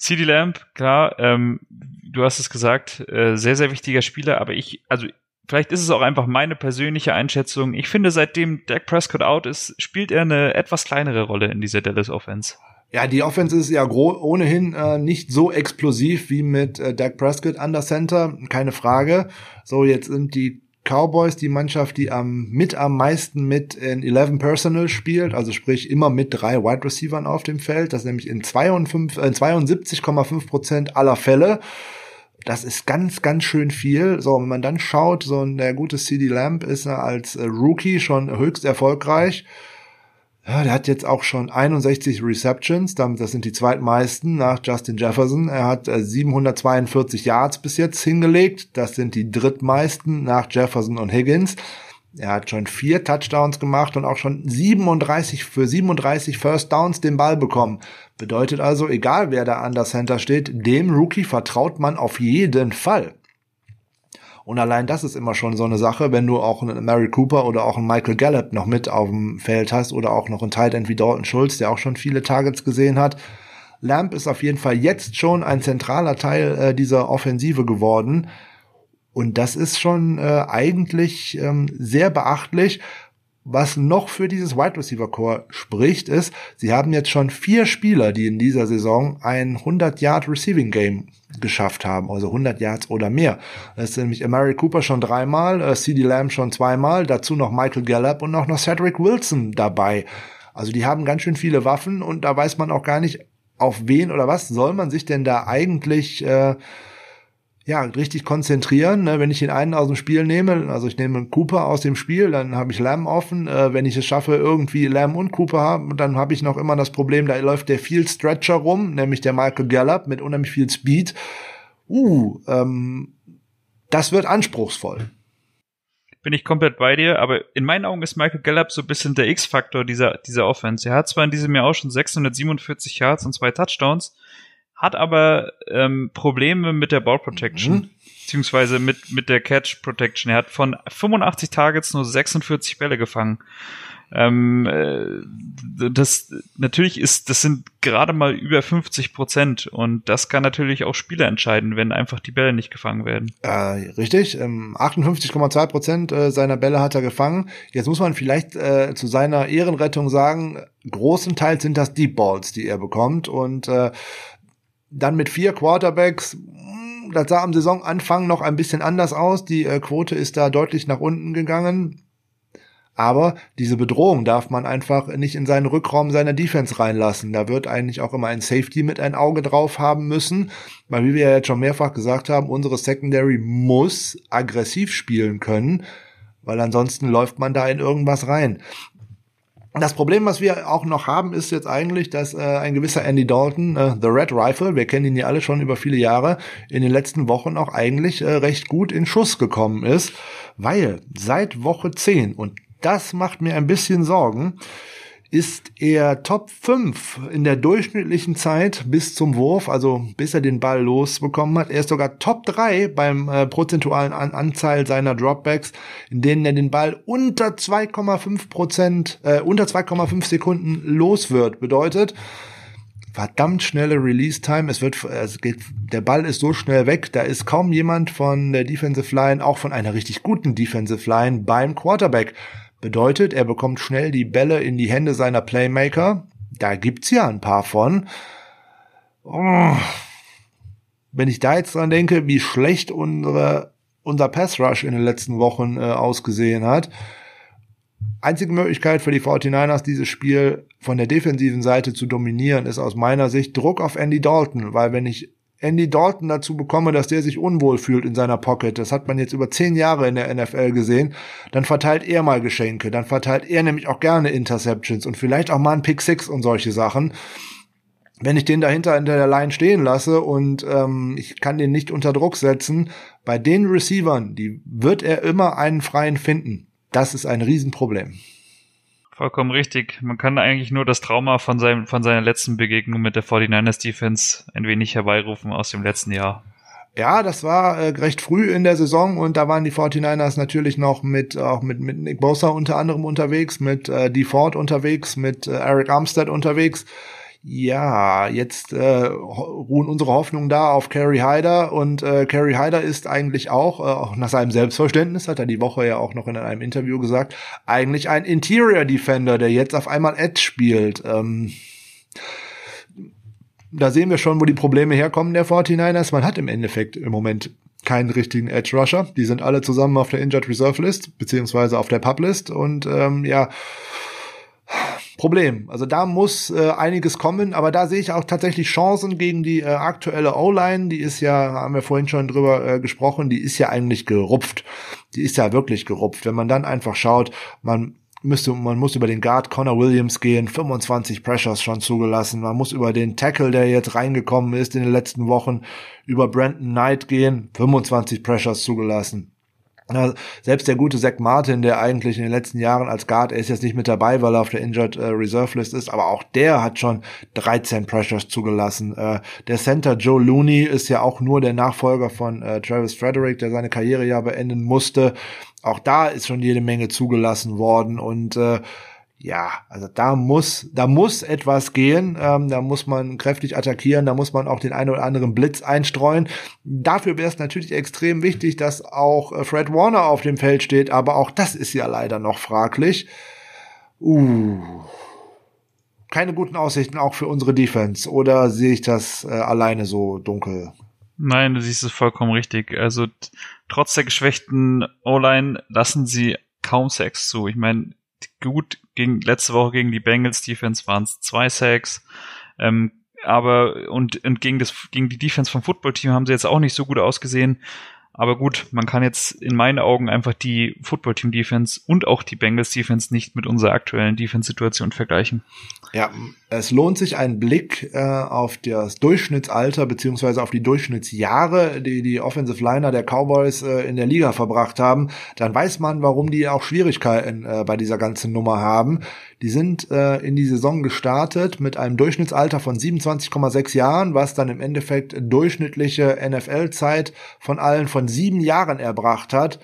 CD Lamp, klar, ähm, du hast es gesagt, äh, sehr, sehr wichtiger Spieler, aber ich, also vielleicht ist es auch einfach meine persönliche Einschätzung. Ich finde, seitdem Dak Prescott out ist, spielt er eine etwas kleinere Rolle in dieser Dallas Offense. Ja, die Offense ist ja ohnehin äh, nicht so explosiv wie mit äh, Dak Prescott an der Center, keine Frage. So, jetzt sind die Cowboys die Mannschaft, die am, mit am meisten mit in 11 Personal spielt, also sprich immer mit drei Wide Receivers auf dem Feld, das nämlich in 72,5 Prozent aller Fälle. Das ist ganz, ganz schön viel. So, wenn man dann schaut, so ein der gute CD Lamb ist als äh, Rookie schon höchst erfolgreich. Ja, der hat jetzt auch schon 61 Receptions, das sind die zweitmeisten nach Justin Jefferson. Er hat 742 äh, Yards bis jetzt hingelegt, das sind die drittmeisten nach Jefferson und Higgins. Er hat schon vier Touchdowns gemacht und auch schon 37 für 37 First Downs den Ball bekommen. Bedeutet also, egal wer da an der Center steht, dem Rookie vertraut man auf jeden Fall. Und allein das ist immer schon so eine Sache, wenn du auch einen Mary Cooper oder auch einen Michael Gallup noch mit auf dem Feld hast oder auch noch einen Tight End wie Dalton Schulz, der auch schon viele Targets gesehen hat. Lamp ist auf jeden Fall jetzt schon ein zentraler Teil äh, dieser Offensive geworden. Und das ist schon äh, eigentlich ähm, sehr beachtlich. Was noch für dieses Wide Receiver Core spricht, ist, sie haben jetzt schon vier Spieler, die in dieser Saison ein 100 Yard Receiving Game geschafft haben, also 100 Yards oder mehr. Das ist nämlich Amari Cooper schon dreimal, äh, Lamb schon zweimal, dazu noch Michael Gallup und auch noch Cedric Wilson dabei. Also die haben ganz schön viele Waffen und da weiß man auch gar nicht, auf wen oder was soll man sich denn da eigentlich äh, ja, richtig konzentrieren. Ne? Wenn ich den einen aus dem Spiel nehme, also ich nehme Cooper aus dem Spiel, dann habe ich Lamb offen. Äh, wenn ich es schaffe, irgendwie Lamb und Cooper haben, dann habe ich noch immer das Problem, da läuft der Field Stretcher rum, nämlich der Michael Gallup mit unheimlich viel Speed. Uh, ähm, das wird anspruchsvoll. Bin ich komplett bei dir, aber in meinen Augen ist Michael Gallup so ein bisschen der X-Faktor dieser, dieser Offense. Er hat zwar in diesem Jahr auch schon 647 Yards und zwei Touchdowns, hat aber ähm, Probleme mit der Ball Protection, mhm. beziehungsweise mit, mit der Catch Protection. Er hat von 85 Targets nur 46 Bälle gefangen. Ähm, äh, das natürlich ist, das sind gerade mal über 50 Prozent und das kann natürlich auch Spieler entscheiden, wenn einfach die Bälle nicht gefangen werden. Äh, richtig, ähm, 58,2 Prozent äh, seiner Bälle hat er gefangen. Jetzt muss man vielleicht äh, zu seiner Ehrenrettung sagen, großenteils sind das Deep Balls, die er bekommt und äh, dann mit vier Quarterbacks, hm, das sah am Saisonanfang noch ein bisschen anders aus. Die äh, Quote ist da deutlich nach unten gegangen. Aber diese Bedrohung darf man einfach nicht in seinen Rückraum seiner Defense reinlassen. Da wird eigentlich auch immer ein Safety mit ein Auge drauf haben müssen. Weil wie wir ja jetzt schon mehrfach gesagt haben, unsere Secondary muss aggressiv spielen können. Weil ansonsten läuft man da in irgendwas rein. Das Problem, was wir auch noch haben, ist jetzt eigentlich, dass äh, ein gewisser Andy Dalton, äh, The Red Rifle, wir kennen ihn ja alle schon über viele Jahre, in den letzten Wochen auch eigentlich äh, recht gut in Schuss gekommen ist, weil seit Woche 10, und das macht mir ein bisschen Sorgen, ist er Top 5 in der durchschnittlichen Zeit bis zum Wurf, also bis er den Ball losbekommen hat. Er ist sogar Top 3 beim äh, prozentualen An Anzahl seiner Dropbacks, in denen er den Ball unter 2,5 Prozent, äh, unter 2,5 Sekunden los wird. Bedeutet, verdammt schnelle Release-Time. Es wird, es geht, der Ball ist so schnell weg, da ist kaum jemand von der Defensive Line, auch von einer richtig guten Defensive Line beim Quarterback. Bedeutet, er bekommt schnell die Bälle in die Hände seiner Playmaker. Da gibt's ja ein paar von. Oh. Wenn ich da jetzt dran denke, wie schlecht unsere, unser Pass Rush in den letzten Wochen äh, ausgesehen hat. Einzige Möglichkeit für die 49ers, dieses Spiel von der defensiven Seite zu dominieren, ist aus meiner Sicht Druck auf Andy Dalton, weil wenn ich Andy Dalton dazu bekomme, dass der sich unwohl fühlt in seiner Pocket. Das hat man jetzt über zehn Jahre in der NFL gesehen. Dann verteilt er mal Geschenke. Dann verteilt er nämlich auch gerne Interceptions und vielleicht auch mal ein Pick Six und solche Sachen. Wenn ich den dahinter hinter der Line stehen lasse und ähm, ich kann den nicht unter Druck setzen, bei den Receivern, die wird er immer einen freien finden. Das ist ein Riesenproblem. Vollkommen richtig. Man kann eigentlich nur das Trauma von, seinem, von seiner letzten Begegnung mit der 49ers Defense ein wenig herbeirufen aus dem letzten Jahr. Ja, das war äh, recht früh in der Saison und da waren die 49ers natürlich noch mit auch mit mit Nick Bosa unter anderem unterwegs, mit äh, Dee Ford unterwegs, mit äh, Eric Armstead unterwegs ja, jetzt äh, ruhen unsere Hoffnungen da auf Carrie Hyder und äh, Carrie Hyder ist eigentlich auch, äh, auch nach seinem Selbstverständnis, hat er die Woche ja auch noch in einem Interview gesagt, eigentlich ein Interior Defender, der jetzt auf einmal Edge spielt. Ähm, da sehen wir schon, wo die Probleme herkommen der 49ers. Man hat im Endeffekt im Moment keinen richtigen Edge Rusher. Die sind alle zusammen auf der Injured Reserve List, beziehungsweise auf der Pub List und ähm, ja, Problem. Also da muss äh, einiges kommen, aber da sehe ich auch tatsächlich Chancen gegen die äh, aktuelle O-Line. Die ist ja, haben wir vorhin schon drüber äh, gesprochen, die ist ja eigentlich gerupft. Die ist ja wirklich gerupft. Wenn man dann einfach schaut, man müsste, man muss über den Guard Connor Williams gehen, 25 Pressures schon zugelassen. Man muss über den Tackle, der jetzt reingekommen ist in den letzten Wochen, über Brandon Knight gehen, 25 Pressures zugelassen. Ja, selbst der gute Zach Martin, der eigentlich in den letzten Jahren als Guard, er ist jetzt nicht mit dabei, weil er auf der Injured äh, Reserve List ist, aber auch der hat schon 13 Pressures zugelassen. Äh, der Center Joe Looney ist ja auch nur der Nachfolger von äh, Travis Frederick, der seine Karriere ja beenden musste. Auch da ist schon jede Menge zugelassen worden und äh, ja, also da muss, da muss etwas gehen, ähm, da muss man kräftig attackieren, da muss man auch den einen oder anderen Blitz einstreuen. Dafür wäre es natürlich extrem wichtig, dass auch äh, Fred Warner auf dem Feld steht, aber auch das ist ja leider noch fraglich. Uh, keine guten Aussichten auch für unsere Defense, oder sehe ich das äh, alleine so dunkel? Nein, du siehst es vollkommen richtig. Also trotz der geschwächten O-Line lassen sie kaum Sex zu. Ich meine, gut gegen letzte Woche gegen die Bengals Defense waren es zwei Sacks. Ähm, aber und, und gegen das gegen die Defense vom Football Team haben sie jetzt auch nicht so gut ausgesehen. Aber gut, man kann jetzt in meinen Augen einfach die Football Team Defense und auch die Bengals Defense nicht mit unserer aktuellen Defense Situation vergleichen. Ja, es lohnt sich ein Blick äh, auf das Durchschnittsalter beziehungsweise auf die Durchschnittsjahre, die die Offensive Liner der Cowboys äh, in der Liga verbracht haben. Dann weiß man, warum die auch Schwierigkeiten äh, bei dieser ganzen Nummer haben. Die sind äh, in die Saison gestartet mit einem Durchschnittsalter von 27,6 Jahren, was dann im Endeffekt durchschnittliche NFL-Zeit von allen von sieben Jahren erbracht hat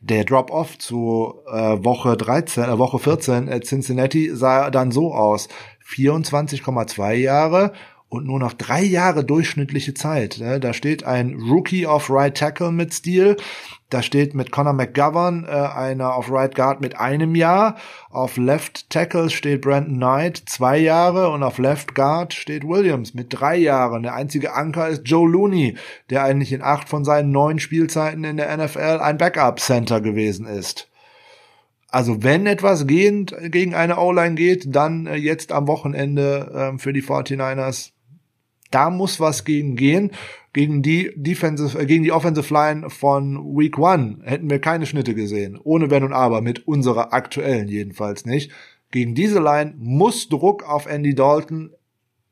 der Drop-off zu äh, Woche 13, äh, Woche 14 äh, Cincinnati sah dann so aus. 24,2 Jahre und nur noch drei Jahre durchschnittliche Zeit. Da steht ein Rookie of Right Tackle mit Stil. Da steht mit Conor McGovern äh, einer auf Right Guard mit einem Jahr. Auf Left Tackle steht Brandon Knight zwei Jahre und auf Left Guard steht Williams mit drei Jahren. Der einzige Anker ist Joe Looney, der eigentlich in acht von seinen neun Spielzeiten in der NFL ein Backup Center gewesen ist. Also wenn etwas gehend gegen eine O-Line geht, dann äh, jetzt am Wochenende äh, für die 49ers da muss was gegen gehen. Gegen die Defensive, äh, gegen die Offensive Line von Week One hätten wir keine Schnitte gesehen. Ohne Wenn und Aber, mit unserer aktuellen jedenfalls nicht. Gegen diese Line muss Druck auf Andy Dalton.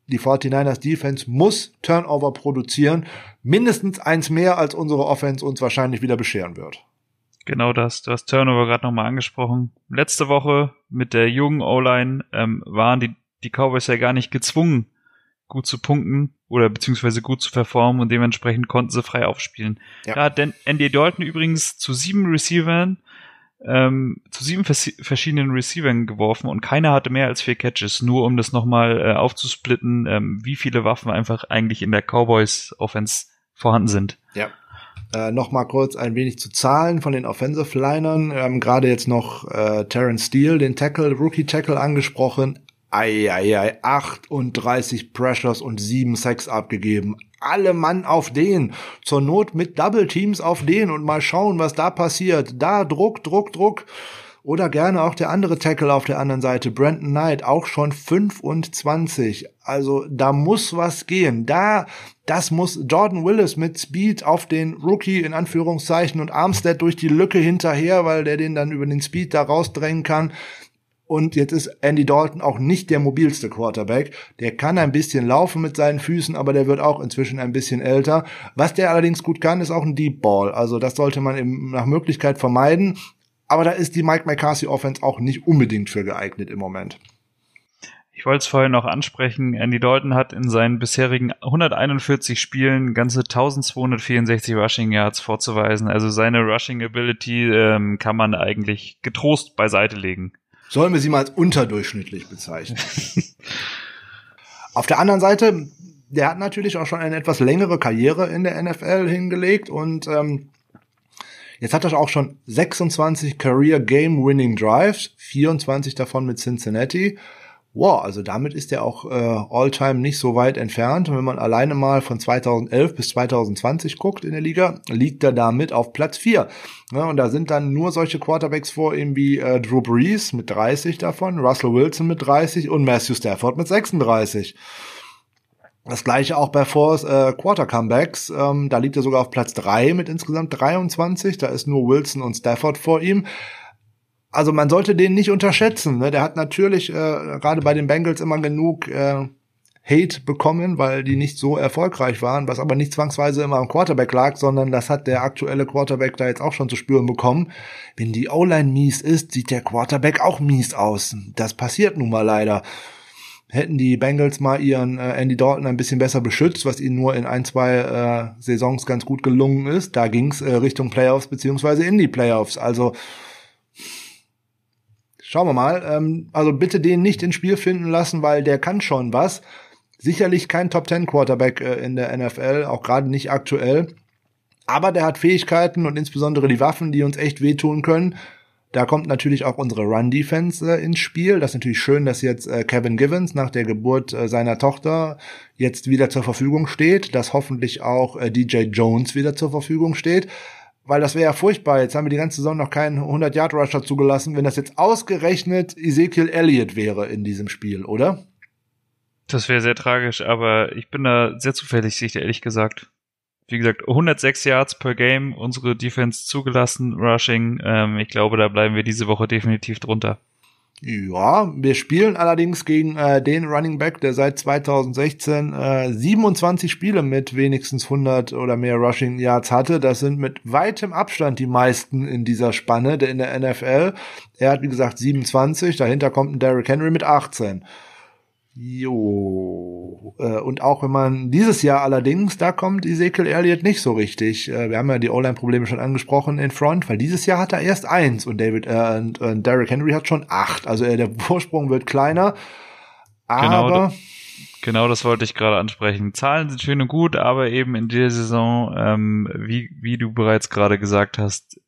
Die 49ers Defense muss Turnover produzieren. Mindestens eins mehr, als unsere Offense uns wahrscheinlich wieder bescheren wird. Genau das. Du hast Turnover gerade nochmal angesprochen. Letzte Woche mit der jungen O-Line ähm, waren die, die Cowboys ja gar nicht gezwungen, gut zu punkten oder beziehungsweise gut zu performen und dementsprechend konnten sie frei aufspielen. Ja. Da hat Andy Dalton übrigens zu sieben Receivern ähm, zu sieben vers verschiedenen Receivern geworfen und keiner hatte mehr als vier Catches, nur um das nochmal äh, aufzusplitten, ähm, wie viele Waffen einfach eigentlich in der Cowboys Offense vorhanden sind. Ja. Äh, noch mal kurz ein wenig zu Zahlen von den Offensive Linern. Wir haben gerade jetzt noch äh, Terrence Steele, den Tackle, Rookie Tackle angesprochen. Eieiei, 38 Pressures und 7 Sacks abgegeben. Alle Mann auf den. Zur Not mit Double Teams auf den und mal schauen, was da passiert. Da Druck, Druck, Druck. Oder gerne auch der andere Tackle auf der anderen Seite, Brandon Knight, auch schon 25. Also da muss was gehen. Da, das muss Jordan Willis mit Speed auf den Rookie in Anführungszeichen und Armstead durch die Lücke hinterher, weil der den dann über den Speed da rausdrängen kann. Und jetzt ist Andy Dalton auch nicht der mobilste Quarterback. Der kann ein bisschen laufen mit seinen Füßen, aber der wird auch inzwischen ein bisschen älter. Was der allerdings gut kann, ist auch ein Deep Ball. Also das sollte man eben nach Möglichkeit vermeiden. Aber da ist die Mike McCarthy Offense auch nicht unbedingt für geeignet im Moment. Ich wollte es vorhin noch ansprechen. Andy Dalton hat in seinen bisherigen 141 Spielen ganze 1264 Rushing Yards vorzuweisen. Also seine Rushing Ability ähm, kann man eigentlich getrost beiseite legen. Sollen wir sie mal als unterdurchschnittlich bezeichnen. Auf der anderen Seite, der hat natürlich auch schon eine etwas längere Karriere in der NFL hingelegt und ähm, jetzt hat er auch schon 26 Career Game Winning Drives, 24 davon mit Cincinnati wow, also damit ist er auch äh, all-time nicht so weit entfernt. Und wenn man alleine mal von 2011 bis 2020 guckt in der Liga, liegt er damit auf Platz 4. Ja, und da sind dann nur solche Quarterbacks vor ihm wie äh, Drew Brees mit 30 davon, Russell Wilson mit 30 und Matthew Stafford mit 36. Das gleiche auch bei Force äh, Quarter Comebacks. Ähm, da liegt er sogar auf Platz 3 mit insgesamt 23. Da ist nur Wilson und Stafford vor ihm also man sollte den nicht unterschätzen. Ne? Der hat natürlich äh, gerade bei den Bengals immer genug äh, Hate bekommen, weil die nicht so erfolgreich waren, was aber nicht zwangsweise immer am Quarterback lag, sondern das hat der aktuelle Quarterback da jetzt auch schon zu spüren bekommen. Wenn die O-Line mies ist, sieht der Quarterback auch mies aus. Das passiert nun mal leider. Hätten die Bengals mal ihren äh, Andy Dalton ein bisschen besser beschützt, was ihnen nur in ein, zwei äh, Saisons ganz gut gelungen ist, da ging's äh, Richtung Playoffs beziehungsweise in die Playoffs. Also Schauen wir mal. Ähm, also bitte den nicht ins Spiel finden lassen, weil der kann schon was. Sicherlich kein Top Ten Quarterback äh, in der NFL, auch gerade nicht aktuell. Aber der hat Fähigkeiten und insbesondere die Waffen, die uns echt wehtun können. Da kommt natürlich auch unsere Run-Defense äh, ins Spiel. Das ist natürlich schön, dass jetzt äh, Kevin Givens nach der Geburt äh, seiner Tochter jetzt wieder zur Verfügung steht, dass hoffentlich auch äh, DJ Jones wieder zur Verfügung steht weil das wäre ja furchtbar. Jetzt haben wir die ganze Saison noch keinen 100-Yard-Rusher zugelassen, wenn das jetzt ausgerechnet Ezekiel Elliott wäre in diesem Spiel, oder? Das wäre sehr tragisch, aber ich bin da sehr zuverlässig, ehrlich gesagt. Wie gesagt, 106 Yards per Game, unsere Defense zugelassen, Rushing. Ähm, ich glaube, da bleiben wir diese Woche definitiv drunter. Ja, wir spielen allerdings gegen äh, den Running Back, der seit 2016 äh, 27 Spiele mit wenigstens 100 oder mehr Rushing Yards hatte. Das sind mit weitem Abstand die meisten in dieser Spanne der in der NFL. Er hat wie gesagt 27, dahinter kommt ein Derrick Henry mit 18. Jo. Äh, und auch wenn man dieses Jahr allerdings, da kommt Ezekiel Elliott nicht so richtig. Äh, wir haben ja die O-Line-Probleme schon angesprochen in Front, weil dieses Jahr hat er erst eins und David äh, und, und Derrick Henry hat schon acht. Also äh, der Vorsprung wird kleiner. Aber genau, genau das wollte ich gerade ansprechen. Zahlen sind schön und gut, aber eben in der Saison, ähm, wie, wie du bereits gerade gesagt hast,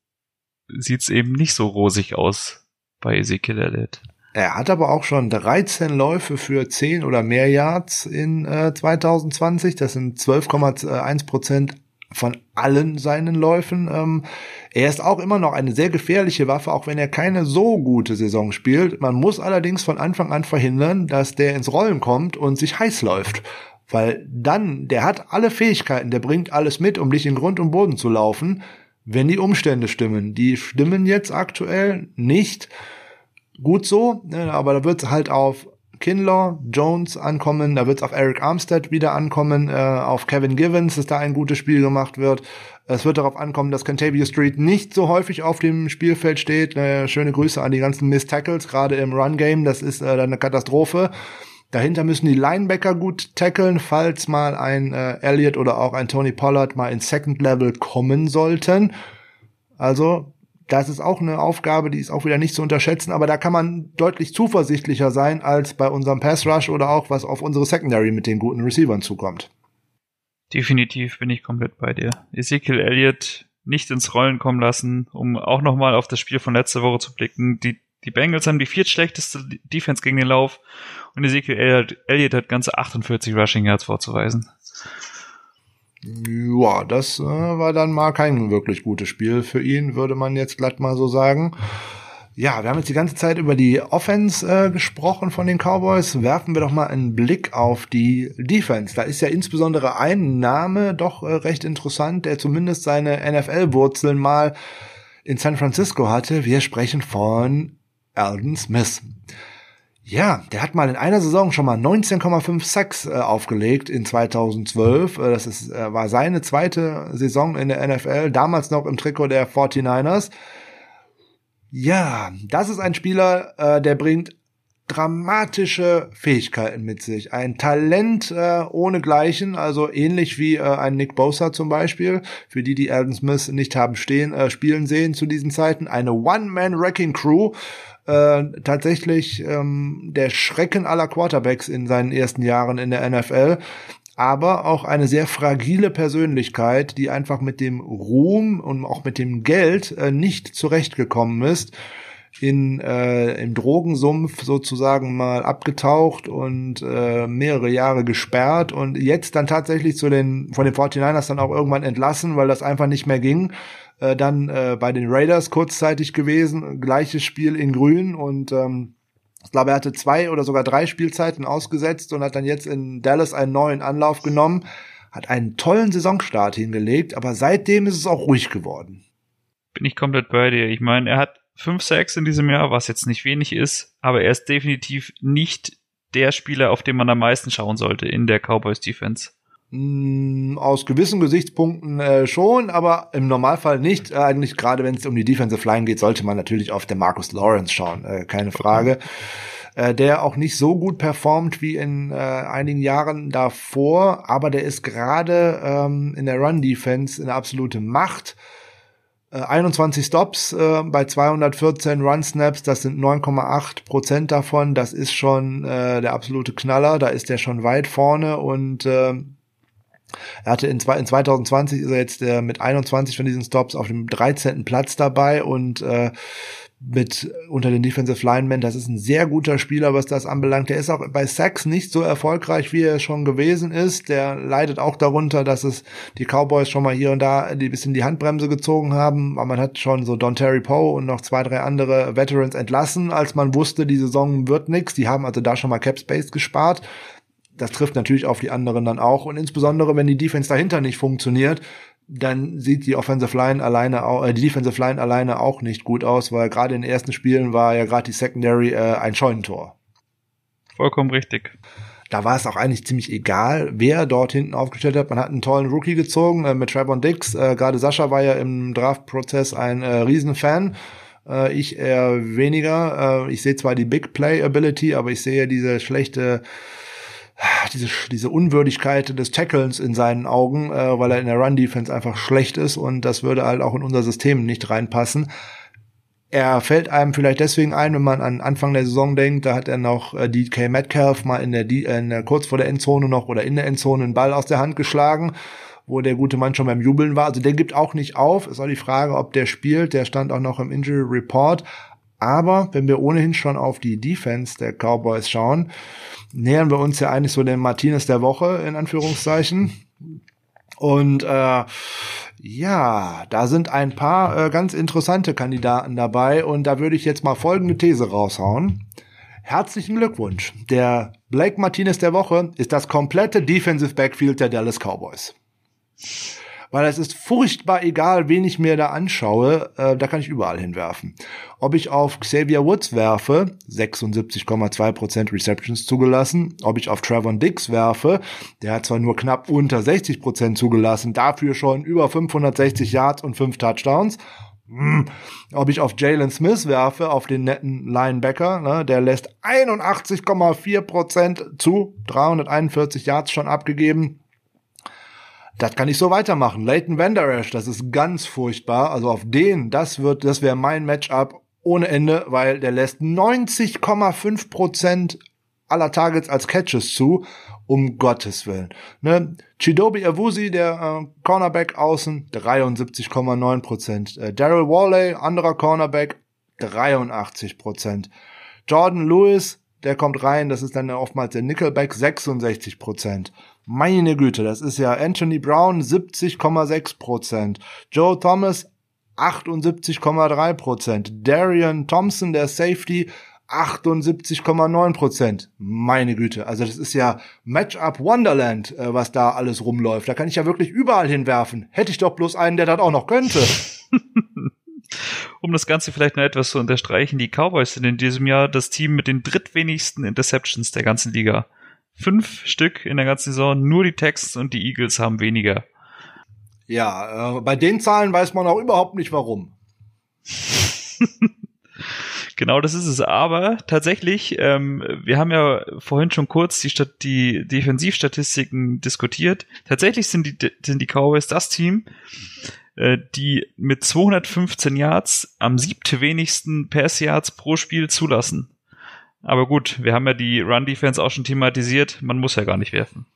sieht's eben nicht so rosig aus bei Ezekiel Elliott. Er hat aber auch schon 13 Läufe für 10 oder mehr Yards in äh, 2020. Das sind 12,1 Prozent von allen seinen Läufen. Ähm, er ist auch immer noch eine sehr gefährliche Waffe, auch wenn er keine so gute Saison spielt. Man muss allerdings von Anfang an verhindern, dass der ins Rollen kommt und sich heiß läuft. Weil dann, der hat alle Fähigkeiten, der bringt alles mit, um dich in Grund und Boden zu laufen, wenn die Umstände stimmen. Die stimmen jetzt aktuell nicht gut so, ne, aber da wird halt auf Kinlaw, Jones ankommen, da wird es auf Eric Armstead wieder ankommen, äh, auf Kevin Givens, dass da ein gutes Spiel gemacht wird. Es wird darauf ankommen, dass Cantavia Street nicht so häufig auf dem Spielfeld steht. Äh, schöne Grüße an die ganzen Miss Tackles, gerade im Run-Game, das ist äh, eine Katastrophe. Dahinter müssen die Linebacker gut tackeln, falls mal ein äh, Elliott oder auch ein Tony Pollard mal ins Second Level kommen sollten. Also das ist auch eine Aufgabe, die ist auch wieder nicht zu unterschätzen, aber da kann man deutlich zuversichtlicher sein als bei unserem Pass Rush oder auch was auf unsere Secondary mit den guten Receivern zukommt. Definitiv bin ich komplett bei dir. Ezekiel Elliott nicht ins Rollen kommen lassen, um auch nochmal auf das Spiel von letzter Woche zu blicken. Die, die Bengals haben die viertschlechteste Defense gegen den Lauf und Ezekiel Elliott, hat ganze 48 Rushing Yards vorzuweisen. Ja, das äh, war dann mal kein wirklich gutes Spiel für ihn, würde man jetzt glatt mal so sagen. Ja, wir haben jetzt die ganze Zeit über die Offense äh, gesprochen von den Cowboys. Werfen wir doch mal einen Blick auf die Defense. Da ist ja insbesondere ein Name doch äh, recht interessant, der zumindest seine NFL-Wurzeln mal in San Francisco hatte. Wir sprechen von Alden Smith. Ja, der hat mal in einer Saison schon mal 19,5 Sacks äh, aufgelegt in 2012. Äh, das ist, äh, war seine zweite Saison in der NFL, damals noch im Trikot der 49ers. Ja, das ist ein Spieler, äh, der bringt dramatische Fähigkeiten mit sich. Ein Talent äh, ohnegleichen, also ähnlich wie äh, ein Nick Bosa zum Beispiel, für die, die Alden Smith nicht haben stehen, äh, spielen sehen zu diesen Zeiten. Eine One-Man-Wrecking-Crew, äh, tatsächlich ähm, der Schrecken aller Quarterbacks in seinen ersten Jahren in der NFL, aber auch eine sehr fragile Persönlichkeit, die einfach mit dem Ruhm und auch mit dem Geld äh, nicht zurechtgekommen ist in äh, im Drogensumpf sozusagen mal abgetaucht und äh, mehrere Jahre gesperrt und jetzt dann tatsächlich zu den von den 49ers dann auch irgendwann entlassen, weil das einfach nicht mehr ging äh, dann äh, bei den Raiders kurzzeitig gewesen, gleiches Spiel in Grün und ähm, ich glaube, er hatte zwei oder sogar drei Spielzeiten ausgesetzt und hat dann jetzt in Dallas einen neuen Anlauf genommen, hat einen tollen Saisonstart hingelegt, aber seitdem ist es auch ruhig geworden. Bin ich komplett bei dir. Ich meine, er hat fünf Sacks in diesem Jahr, was jetzt nicht wenig ist, aber er ist definitiv nicht der Spieler, auf den man am meisten schauen sollte in der Cowboys Defense. Mm, aus gewissen Gesichtspunkten äh, schon, aber im Normalfall nicht. Äh, eigentlich gerade wenn es um die Defensive Line geht, sollte man natürlich auf den Marcus Lawrence schauen, äh, keine Frage. Äh, der auch nicht so gut performt wie in äh, einigen Jahren davor, aber der ist gerade ähm, in der Run-Defense eine absolute Macht. 21 äh, Stops äh, bei 214 Run Snaps, das sind 9,8 Prozent davon. Das ist schon äh, der absolute Knaller. Da ist er schon weit vorne und äh, er hatte in, in 2020 ist er jetzt äh, mit 21 von diesen Stops auf dem 13. Platz dabei und äh, mit unter den Defensive Linemen. Das ist ein sehr guter Spieler, was das anbelangt. Der ist auch bei Sacks nicht so erfolgreich, wie er schon gewesen ist. Der leidet auch darunter, dass es die Cowboys schon mal hier und da ein bisschen die Handbremse gezogen haben. Aber man hat schon so Don Terry Poe und noch zwei, drei andere Veterans entlassen, als man wusste, die Saison wird nix. Die haben also da schon mal Cap Space gespart das trifft natürlich auf die anderen dann auch. Und insbesondere, wenn die Defense dahinter nicht funktioniert, dann sieht die Offensive Line alleine auch, äh, die Defensive Line alleine auch nicht gut aus, weil gerade in den ersten Spielen war ja gerade die Secondary äh, ein Scheunentor. Vollkommen richtig. Da war es auch eigentlich ziemlich egal, wer dort hinten aufgestellt hat. Man hat einen tollen Rookie gezogen äh, mit Trevor Dix. Äh, gerade Sascha war ja im Draft-Prozess ein äh, Riesenfan. Äh, ich eher weniger. Äh, ich sehe zwar die Big Play Ability, aber ich sehe diese schlechte diese, diese Unwürdigkeit des Tacklens in seinen Augen, äh, weil er in der Run-Defense einfach schlecht ist und das würde halt auch in unser System nicht reinpassen. Er fällt einem vielleicht deswegen ein, wenn man an Anfang der Saison denkt, da hat er noch äh, DK Metcalf mal in der, in der kurz vor der Endzone noch oder in der Endzone einen Ball aus der Hand geschlagen, wo der gute Mann schon beim Jubeln war. Also der gibt auch nicht auf. Es war die Frage, ob der spielt. Der stand auch noch im Injury Report. Aber wenn wir ohnehin schon auf die Defense der Cowboys schauen, nähern wir uns ja eigentlich so den Martinez der Woche, in Anführungszeichen. Und äh, ja, da sind ein paar äh, ganz interessante Kandidaten dabei und da würde ich jetzt mal folgende These raushauen. Herzlichen Glückwunsch. Der Blake Martinez der Woche ist das komplette Defensive Backfield der Dallas Cowboys. Weil es ist furchtbar egal, wen ich mir da anschaue, äh, da kann ich überall hinwerfen. Ob ich auf Xavier Woods werfe, 76,2% Receptions zugelassen, ob ich auf Trevor Dix werfe, der hat zwar nur knapp unter 60% zugelassen, dafür schon über 560 Yards und 5 Touchdowns, hm. Ob ich auf Jalen Smith werfe, auf den netten Linebacker, ne, der lässt 81,4% zu, 341 Yards schon abgegeben. Das kann ich so weitermachen. Leighton Vanderash, das ist ganz furchtbar. Also auf den, das wird, das wäre mein Matchup ohne Ende, weil der lässt 90,5% aller Targets als Catches zu um Gottes Willen. Ne? Chidobi Awusi, der äh, Cornerback außen, 73,9 Prozent. Äh, Daryl Worley, anderer Cornerback, 83 Prozent. Jordan Lewis, der kommt rein, das ist dann oftmals der Nickelback, 66 Prozent. Meine Güte, das ist ja Anthony Brown, 70,6 Prozent. Joe Thomas, 78,3 Prozent. Darian Thompson, der Safety, 78,9 Prozent. Meine Güte, also das ist ja Matchup Wonderland, äh, was da alles rumläuft. Da kann ich ja wirklich überall hinwerfen. Hätte ich doch bloß einen, der das auch noch könnte. um das Ganze vielleicht noch etwas zu unterstreichen, die Cowboys sind in diesem Jahr das Team mit den drittwenigsten Interceptions der ganzen Liga. Fünf Stück in der ganzen Saison, nur die Texans und die Eagles haben weniger. Ja, äh, bei den Zahlen weiß man auch überhaupt nicht warum. Genau, das ist es. Aber tatsächlich, ähm, wir haben ja vorhin schon kurz die, Stat die Defensivstatistiken diskutiert. Tatsächlich sind die, sind die Cowboys das Team, äh, die mit 215 Yards am siebte wenigsten Pass Yards pro Spiel zulassen. Aber gut, wir haben ja die Run Defense auch schon thematisiert. Man muss ja gar nicht werfen.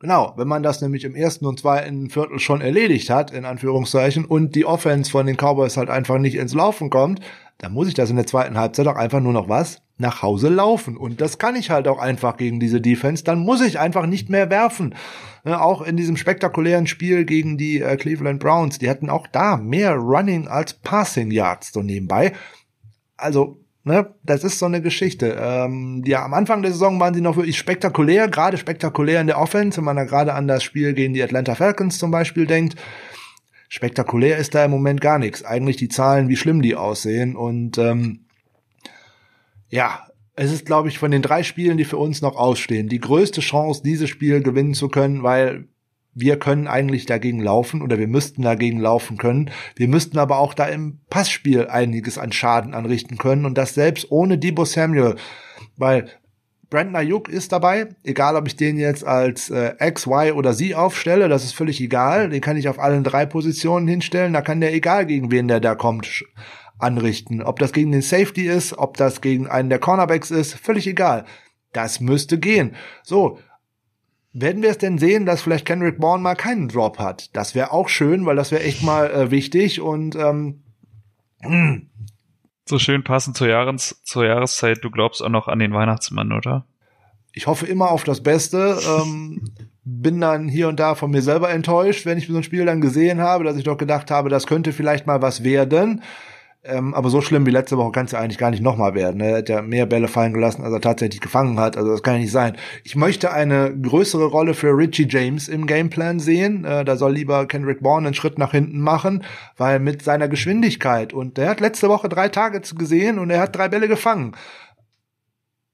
Genau, wenn man das nämlich im ersten und zweiten Viertel schon erledigt hat, in Anführungszeichen, und die Offense von den Cowboys halt einfach nicht ins Laufen kommt, dann muss ich das in der zweiten Halbzeit auch einfach nur noch was nach Hause laufen. Und das kann ich halt auch einfach gegen diese Defense. Dann muss ich einfach nicht mehr werfen. Ja, auch in diesem spektakulären Spiel gegen die äh, Cleveland Browns, die hatten auch da mehr Running als Passing Yards so nebenbei. Also, ne, das ist so eine Geschichte. Ähm, ja, am Anfang der Saison waren sie noch wirklich spektakulär, gerade spektakulär in der Offense, wenn man da gerade an das Spiel gegen die Atlanta Falcons zum Beispiel denkt spektakulär ist da im Moment gar nichts. Eigentlich die Zahlen, wie schlimm die aussehen. Und ähm, ja, es ist, glaube ich, von den drei Spielen, die für uns noch ausstehen, die größte Chance, dieses Spiel gewinnen zu können, weil wir können eigentlich dagegen laufen oder wir müssten dagegen laufen können. Wir müssten aber auch da im Passspiel einiges an Schaden anrichten können und das selbst ohne Debo Samuel, weil Brandon Ayuk ist dabei, egal ob ich den jetzt als äh, X, Y oder Z aufstelle, das ist völlig egal. Den kann ich auf allen drei Positionen hinstellen, da kann der egal gegen wen der da kommt anrichten. Ob das gegen den Safety ist, ob das gegen einen der Cornerbacks ist, völlig egal. Das müsste gehen. So, werden wir es denn sehen, dass vielleicht Kendrick Bourne mal keinen Drop hat? Das wäre auch schön, weil das wäre echt mal äh, wichtig und ähm, so schön passend zur, Jahres zur Jahreszeit. Du glaubst auch noch an den Weihnachtsmann, oder? Ich hoffe immer auf das Beste. ähm, bin dann hier und da von mir selber enttäuscht, wenn ich so ein Spiel dann gesehen habe, dass ich doch gedacht habe, das könnte vielleicht mal was werden. Ähm, aber so schlimm wie letzte Woche kann es ja eigentlich gar nicht nochmal werden. Er hat ja mehr Bälle fallen gelassen, als er tatsächlich gefangen hat. Also das kann ja nicht sein. Ich möchte eine größere Rolle für Richie James im Gameplan sehen. Äh, da soll lieber Kendrick Bourne einen Schritt nach hinten machen, weil mit seiner Geschwindigkeit und er hat letzte Woche drei Targets gesehen und er hat drei Bälle gefangen.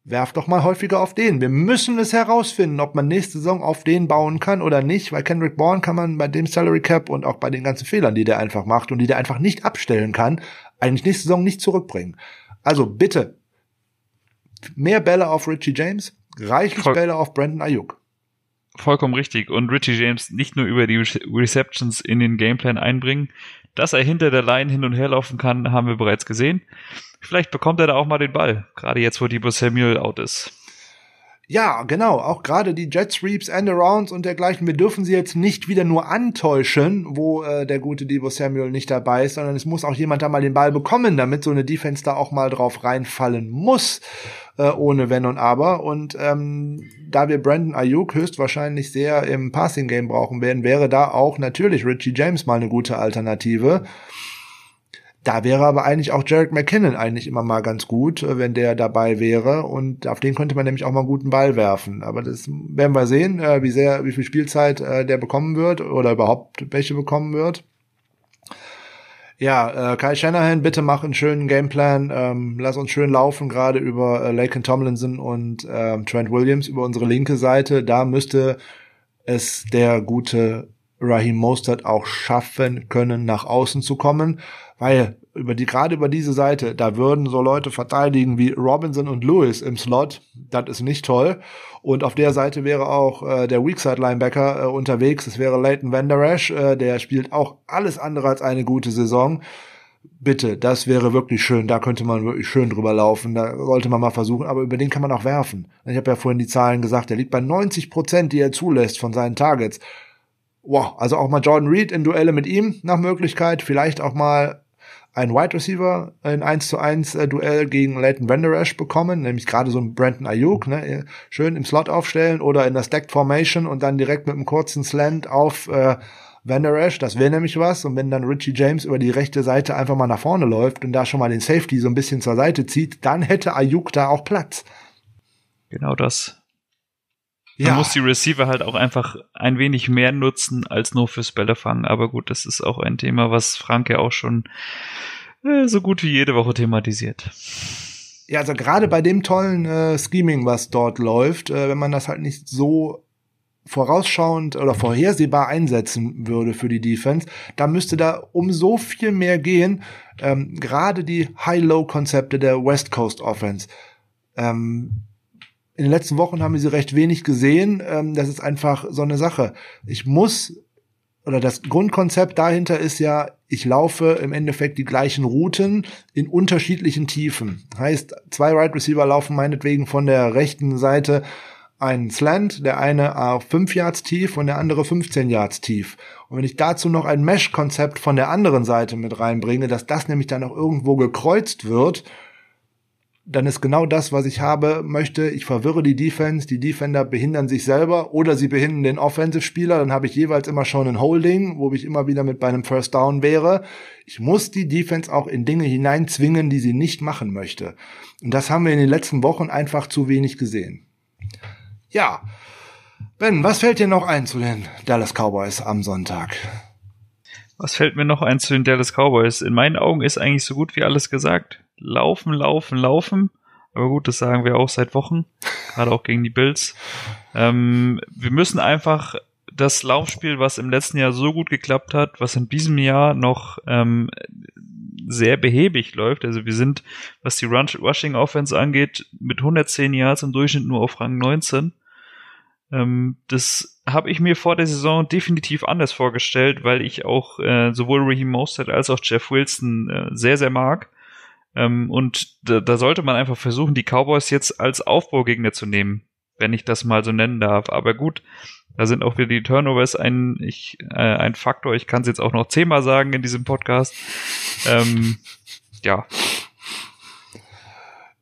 Werf doch mal häufiger auf den. Wir müssen es herausfinden, ob man nächste Saison auf den bauen kann oder nicht, weil Kendrick Bourne kann man bei dem Salary Cap und auch bei den ganzen Fehlern, die der einfach macht und die der einfach nicht abstellen kann, eigentlich nächste Saison nicht zurückbringen. Also bitte mehr Bälle auf Richie James, reichlich Voll Bälle auf Brandon Ayuk. Vollkommen richtig. Und Richie James nicht nur über die Receptions in den Gameplan einbringen, dass er hinter der Line hin und her laufen kann, haben wir bereits gesehen. Vielleicht bekommt er da auch mal den Ball, gerade jetzt, wo Debo Samuel out ist. Ja, genau. Auch gerade die Jet Sweeps, End-Arounds und dergleichen. Wir dürfen sie jetzt nicht wieder nur antäuschen, wo äh, der gute Debo Samuel nicht dabei ist, sondern es muss auch jemand da mal den Ball bekommen, damit so eine Defense da auch mal drauf reinfallen muss, äh, ohne Wenn und Aber. Und ähm, da wir Brandon Ayuk höchstwahrscheinlich sehr im Passing-Game brauchen werden, wäre da auch natürlich Richie James mal eine gute Alternative. Da wäre aber eigentlich auch Jarek McKinnon eigentlich immer mal ganz gut, äh, wenn der dabei wäre. Und auf den könnte man nämlich auch mal einen guten Ball werfen. Aber das werden wir sehen, äh, wie sehr, wie viel Spielzeit äh, der bekommen wird oder überhaupt welche bekommen wird. Ja, äh, Kai Shanahan, bitte mach einen schönen Gameplan. Ähm, lass uns schön laufen, gerade über äh, Laken Tomlinson und äh, Trent Williams über unsere linke Seite. Da müsste es der gute Raheem Mostert auch schaffen können, nach außen zu kommen, weil über die, gerade über diese Seite, da würden so Leute verteidigen wie Robinson und Lewis im Slot. Das ist nicht toll. Und auf der Seite wäre auch äh, der Weakside Linebacker äh, unterwegs. Es wäre Leighton Vanderash, äh, der spielt auch alles andere als eine gute Saison. Bitte, das wäre wirklich schön. Da könnte man wirklich schön drüber laufen. Da sollte man mal versuchen. Aber über den kann man auch werfen. Ich habe ja vorhin die Zahlen gesagt. Der liegt bei 90 Prozent, die er zulässt von seinen Targets. Wow, also auch mal Jordan Reed in Duelle mit ihm nach Möglichkeit. Vielleicht auch mal ein Wide Receiver ein 1 zu 1 äh, Duell gegen Leighton Vanderash bekommen, nämlich gerade so ein Brandon Ayuk, ne, schön im Slot aufstellen oder in der Stacked Formation und dann direkt mit einem kurzen Slant auf äh, Vanderash, das wäre nämlich was. Und wenn dann Richie James über die rechte Seite einfach mal nach vorne läuft und da schon mal den Safety so ein bisschen zur Seite zieht, dann hätte Ayuk da auch Platz. Genau das. Man ja. muss die Receiver halt auch einfach ein wenig mehr nutzen als nur fürs Bällefangen. Aber gut, das ist auch ein Thema, was Frank ja auch schon äh, so gut wie jede Woche thematisiert. Ja, also gerade bei dem tollen äh, Scheming, was dort läuft, äh, wenn man das halt nicht so vorausschauend oder vorhersehbar einsetzen würde für die Defense, da müsste da um so viel mehr gehen. Ähm, gerade die High-Low-Konzepte der West Coast Offense. Ähm, in den letzten Wochen haben wir sie recht wenig gesehen. Ähm, das ist einfach so eine Sache. Ich muss, oder das Grundkonzept dahinter ist ja, ich laufe im Endeffekt die gleichen Routen in unterschiedlichen Tiefen. Heißt, zwei Right Receiver laufen meinetwegen von der rechten Seite einen Slant, der eine auf 5 Yards tief und der andere 15 Yards tief. Und wenn ich dazu noch ein Mesh-Konzept von der anderen Seite mit reinbringe, dass das nämlich dann auch irgendwo gekreuzt wird dann ist genau das, was ich habe möchte. Ich verwirre die Defense, die Defender behindern sich selber oder sie behindern den Offensive-Spieler. Dann habe ich jeweils immer schon ein Holding, wo ich immer wieder mit bei einem First Down wäre. Ich muss die Defense auch in Dinge hineinzwingen, die sie nicht machen möchte. Und das haben wir in den letzten Wochen einfach zu wenig gesehen. Ja. Ben, was fällt dir noch ein zu den Dallas Cowboys am Sonntag? Was fällt mir noch ein zu den Dallas Cowboys? In meinen Augen ist eigentlich so gut wie alles gesagt laufen, laufen, laufen. Aber gut, das sagen wir auch seit Wochen, gerade auch gegen die Bills. Ähm, wir müssen einfach das Laufspiel, was im letzten Jahr so gut geklappt hat, was in diesem Jahr noch ähm, sehr behäbig läuft. Also wir sind, was die Rushing Offense angeht, mit 110 Yards im Durchschnitt nur auf Rang 19. Ähm, das habe ich mir vor der Saison definitiv anders vorgestellt, weil ich auch äh, sowohl Raheem Mostert als auch Jeff Wilson äh, sehr, sehr mag. Ähm, und da, da sollte man einfach versuchen, die Cowboys jetzt als Aufbaugegner zu nehmen, wenn ich das mal so nennen darf. Aber gut, da sind auch wieder die Turnovers ein, ich, äh, ein Faktor. Ich kann es jetzt auch noch zehnmal sagen in diesem Podcast. Ähm, ja.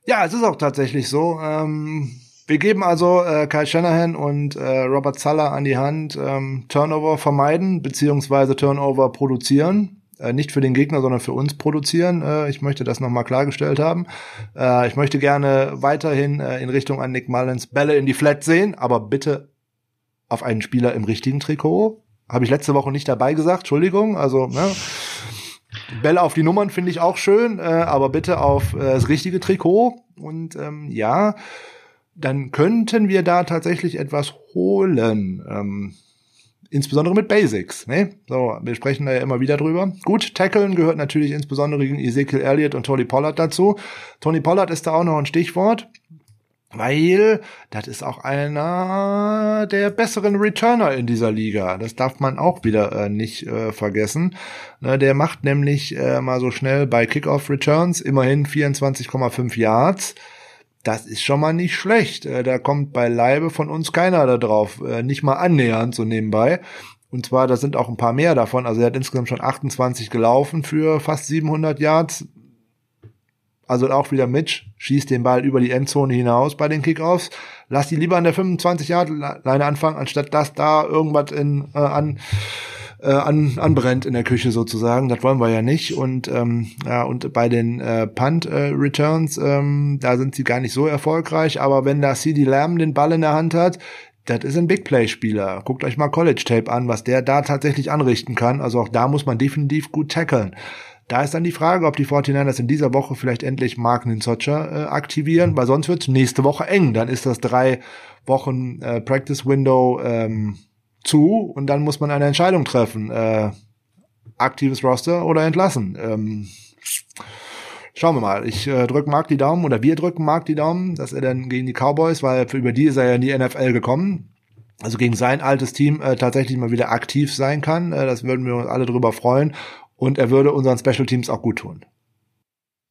Ja, es ist auch tatsächlich so. Ähm, wir geben also äh, Kyle Shanahan und äh, Robert Zalla an die Hand, ähm, Turnover vermeiden beziehungsweise Turnover produzieren äh, nicht für den Gegner, sondern für uns produzieren. Äh, ich möchte das nochmal klargestellt haben. Äh, ich möchte gerne weiterhin äh, in Richtung an Nick Mullins Bälle in die Flat sehen, aber bitte auf einen Spieler im richtigen Trikot. Habe ich letzte Woche nicht dabei gesagt, Entschuldigung. Also, ne? Bälle auf die Nummern finde ich auch schön, äh, aber bitte auf das richtige Trikot. Und ähm, ja, dann könnten wir da tatsächlich etwas holen. Ähm, insbesondere mit Basics. Ne? So, wir sprechen da ja immer wieder drüber. Gut, Tackeln gehört natürlich insbesondere gegen Ezekiel Elliott und Tony Pollard dazu. Tony Pollard ist da auch noch ein Stichwort. Weil das ist auch einer der besseren Returner in dieser Liga. Das darf man auch wieder äh, nicht äh, vergessen. Ne, der macht nämlich äh, mal so schnell bei Kickoff Returns immerhin 24,5 Yards das ist schon mal nicht schlecht. Äh, da kommt bei Leibe von uns keiner da drauf, äh, nicht mal annähernd so nebenbei. Und zwar, da sind auch ein paar mehr davon. Also er hat insgesamt schon 28 gelaufen für fast 700 Yards. Also auch wieder Mitch schießt den Ball über die Endzone hinaus bei den Kickoffs. Lass die lieber an der 25 Yard Leine anfangen, anstatt dass da irgendwas in, äh, an äh, an, anbrennt in der Küche sozusagen. Das wollen wir ja nicht. Und ähm, ja, und bei den äh, Punt äh, Returns, ähm, da sind sie gar nicht so erfolgreich. Aber wenn da CD Lamb den Ball in der Hand hat, das ist ein Big Play Spieler. Guckt euch mal College Tape an, was der da tatsächlich anrichten kann. Also auch da muss man definitiv gut tackeln. Da ist dann die Frage, ob die 49ers in dieser Woche vielleicht endlich Mark Ninsocha äh, aktivieren, weil sonst wird nächste Woche eng. Dann ist das drei Wochen äh, Practice Window ähm, zu und dann muss man eine Entscheidung treffen. Äh, aktives Roster oder entlassen. Ähm, schauen wir mal. Ich äh, drücke Mark die Daumen oder wir drücken Mark die Daumen, dass er dann gegen die Cowboys, weil über die ist er ja in die NFL gekommen, also gegen sein altes Team äh, tatsächlich mal wieder aktiv sein kann. Äh, das würden wir uns alle drüber freuen. Und er würde unseren Special Teams auch gut tun.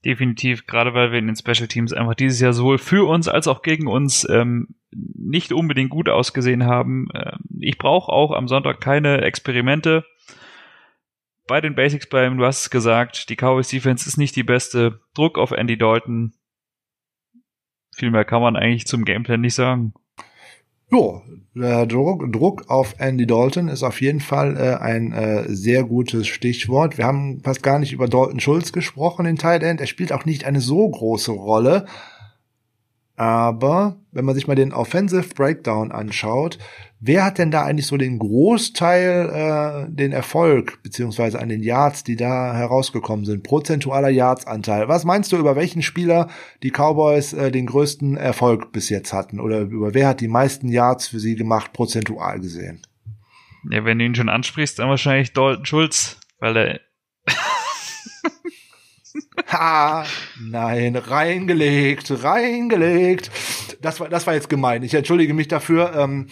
Definitiv, gerade weil wir in den Special Teams einfach dieses Jahr sowohl für uns als auch gegen uns ähm, nicht unbedingt gut ausgesehen haben. Ähm, ich brauche auch am Sonntag keine Experimente. Bei den Basics bleiben, du hast es gesagt, die Cowboys Defense ist nicht die beste. Druck auf Andy Dalton. Viel mehr kann man eigentlich zum Gameplan nicht sagen. Ja, der Druck, Druck auf Andy Dalton ist auf jeden Fall äh, ein äh, sehr gutes Stichwort. Wir haben fast gar nicht über Dalton Schulz gesprochen in Tight End. Er spielt auch nicht eine so große Rolle. Aber wenn man sich mal den Offensive Breakdown anschaut, wer hat denn da eigentlich so den Großteil, äh, den Erfolg, beziehungsweise an den Yards, die da herausgekommen sind? Prozentualer Yards-Anteil. Was meinst du, über welchen Spieler die Cowboys äh, den größten Erfolg bis jetzt hatten? Oder über wer hat die meisten Yards für sie gemacht, prozentual gesehen? Ja, wenn du ihn schon ansprichst, dann wahrscheinlich Dalton Schulz, weil er Ha, nein, reingelegt, reingelegt. Das war, das war jetzt gemein. Ich entschuldige mich dafür. Ähm,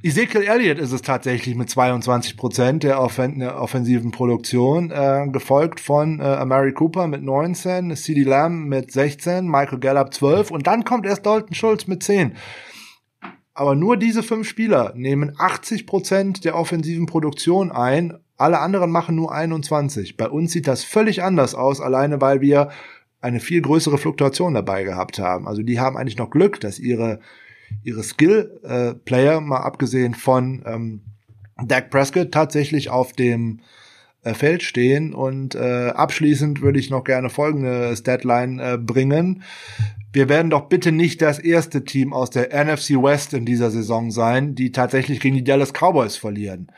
Ezekiel Elliott ist es tatsächlich mit 22 Prozent der, Offen der offensiven Produktion, äh, gefolgt von äh, Amari Cooper mit 19, CD Lamb mit 16, Michael Gallup 12 und dann kommt erst Dalton Schulz mit 10. Aber nur diese fünf Spieler nehmen 80 Prozent der offensiven Produktion ein alle anderen machen nur 21. Bei uns sieht das völlig anders aus, alleine weil wir eine viel größere Fluktuation dabei gehabt haben. Also die haben eigentlich noch Glück, dass ihre ihre Skill-Player, äh, mal abgesehen von ähm, Dak Prescott, tatsächlich auf dem Feld stehen. Und äh, abschließend würde ich noch gerne folgende Statline äh, bringen. Wir werden doch bitte nicht das erste Team aus der NFC West in dieser Saison sein, die tatsächlich gegen die Dallas Cowboys verlieren.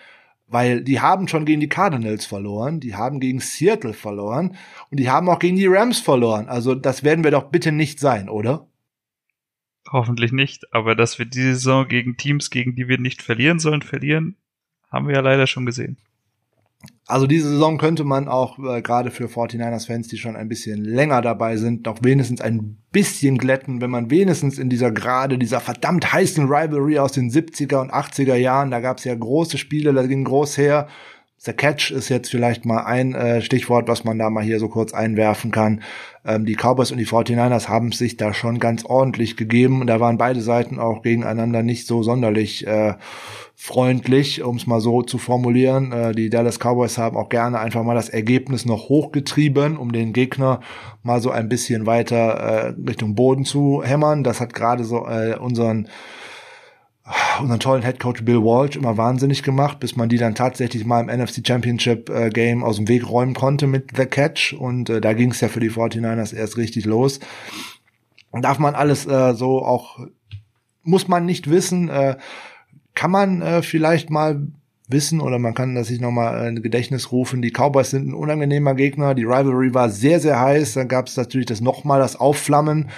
Weil die haben schon gegen die Cardinals verloren, die haben gegen Seattle verloren und die haben auch gegen die Rams verloren. Also das werden wir doch bitte nicht sein, oder? Hoffentlich nicht, aber dass wir diese Saison gegen Teams, gegen die wir nicht verlieren sollen, verlieren, haben wir ja leider schon gesehen. Also diese Saison könnte man auch äh, gerade für 49ers-Fans, die schon ein bisschen länger dabei sind, noch wenigstens ein bisschen glätten, wenn man wenigstens in dieser gerade dieser verdammt heißen Rivalry aus den 70er und 80er Jahren, da gab es ja große Spiele, da ging groß her, The Catch ist jetzt vielleicht mal ein äh, Stichwort, was man da mal hier so kurz einwerfen kann. Ähm, die Cowboys und die 49ers haben sich da schon ganz ordentlich gegeben und da waren beide Seiten auch gegeneinander nicht so sonderlich äh, freundlich, um es mal so zu formulieren. Äh, die Dallas Cowboys haben auch gerne einfach mal das Ergebnis noch hochgetrieben, um den Gegner mal so ein bisschen weiter äh, Richtung Boden zu hämmern. Das hat gerade so äh, unseren unseren tollen Headcoach Bill Walsh immer wahnsinnig gemacht, bis man die dann tatsächlich mal im NFC Championship äh, Game aus dem Weg räumen konnte mit The Catch und äh, da ging es ja für die 49ers erst richtig los. Darf man alles äh, so auch, muss man nicht wissen, äh, kann man äh, vielleicht mal wissen oder man kann das sich nochmal in Gedächtnis rufen. Die Cowboys sind ein unangenehmer Gegner. Die Rivalry war sehr, sehr heiß. Dann gab es natürlich das nochmal das Aufflammen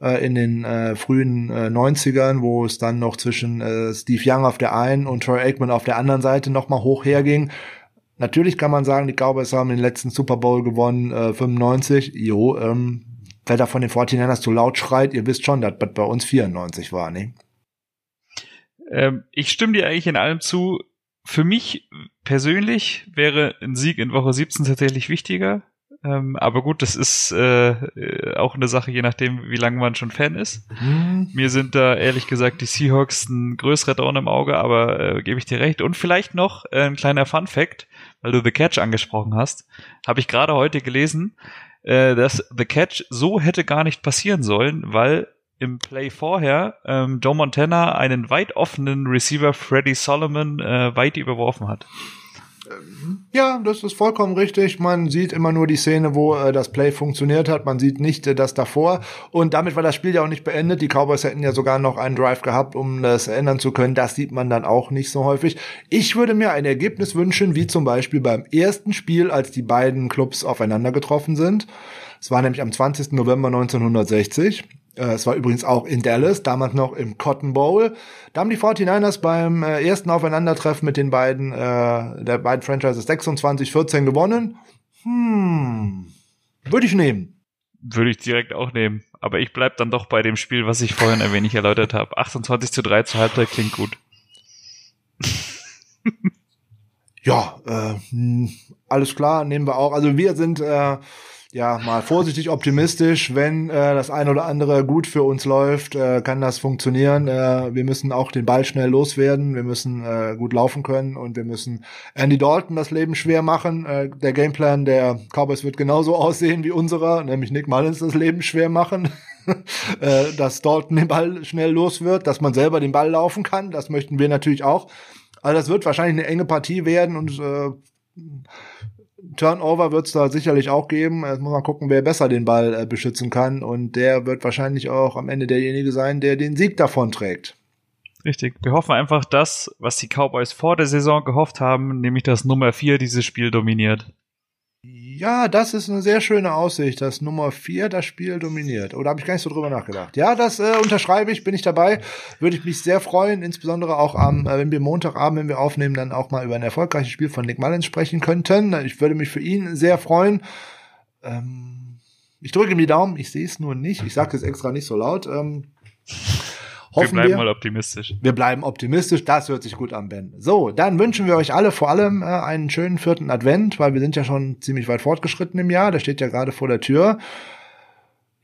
äh, in den äh, frühen äh, 90ern, wo es dann noch zwischen äh, Steve Young auf der einen und Troy Aikman auf der anderen Seite nochmal hoch herging. Natürlich kann man sagen, die Cowboys haben den letzten Super Bowl gewonnen, äh, 95. Jo, ähm, wer da von den 49ers zu laut schreit, ihr wisst schon, dass das bei uns 94 war, ne? Ähm, ich stimme dir eigentlich in allem zu. Für mich persönlich wäre ein Sieg in Woche 17 tatsächlich wichtiger. Ähm, aber gut, das ist äh, äh, auch eine Sache, je nachdem, wie lange man schon Fan ist. Mhm. Mir sind da ehrlich gesagt die Seahawks ein größerer Dorn im Auge, aber äh, gebe ich dir recht. Und vielleicht noch äh, ein kleiner Fun Fact, weil du The Catch angesprochen hast, habe ich gerade heute gelesen, äh, dass The Catch so hätte gar nicht passieren sollen, weil im Play vorher ähm, Joe Montana einen weit offenen Receiver Freddie Solomon äh, weit überworfen hat. Ja, das ist vollkommen richtig. Man sieht immer nur die Szene, wo äh, das Play funktioniert hat. Man sieht nicht äh, das davor. Und damit war das Spiel ja auch nicht beendet. Die Cowboys hätten ja sogar noch einen Drive gehabt, um das ändern zu können. Das sieht man dann auch nicht so häufig. Ich würde mir ein Ergebnis wünschen, wie zum Beispiel beim ersten Spiel, als die beiden Clubs aufeinander getroffen sind. Es war nämlich am 20. November 1960. Äh, es war übrigens auch in Dallas, damals noch im Cotton Bowl. Da haben die 49ers beim äh, ersten Aufeinandertreffen mit den beiden, äh, der beiden Franchises 26-14 gewonnen. Hm, würde ich nehmen. Würde ich direkt auch nehmen. Aber ich bleib dann doch bei dem Spiel, was ich vorhin ein wenig erläutert habe. 28 zu 3 zur Halbzeit klingt gut. ja, äh, hm, alles klar, nehmen wir auch. Also wir sind äh, ja, mal vorsichtig optimistisch. Wenn äh, das ein oder andere gut für uns läuft, äh, kann das funktionieren. Äh, wir müssen auch den Ball schnell loswerden. Wir müssen äh, gut laufen können und wir müssen Andy Dalton das Leben schwer machen. Äh, der Gameplan der Cowboys wird genauso aussehen wie unserer, nämlich Nick Mullins das Leben schwer machen. äh, dass Dalton den Ball schnell los wird, dass man selber den Ball laufen kann. Das möchten wir natürlich auch. Also das wird wahrscheinlich eine enge Partie werden und äh, Turnover wird es da sicherlich auch geben. Jetzt muss man gucken, wer besser den Ball äh, beschützen kann. Und der wird wahrscheinlich auch am Ende derjenige sein, der den Sieg davon trägt. Richtig. Wir hoffen einfach das, was die Cowboys vor der Saison gehofft haben, nämlich dass Nummer 4 dieses Spiel dominiert. Ja, das ist eine sehr schöne Aussicht, dass Nummer vier das Spiel dominiert. Oder habe ich gar nicht so drüber nachgedacht? Ja, das äh, unterschreibe ich, bin ich dabei. Würde ich mich sehr freuen, insbesondere auch am, äh, wenn wir Montagabend, wenn wir aufnehmen, dann auch mal über ein erfolgreiches Spiel von Nick Mullins sprechen könnten. Ich würde mich für ihn sehr freuen. Ähm, ich drücke ihm die Daumen, ich sehe es nur nicht. Ich sage es extra nicht so laut. Ähm, Hoffen wir bleiben wir. mal optimistisch. Wir bleiben optimistisch. Das hört sich gut an, Ben. So, dann wünschen wir euch alle vor allem äh, einen schönen vierten Advent, weil wir sind ja schon ziemlich weit fortgeschritten im Jahr. Der steht ja gerade vor der Tür.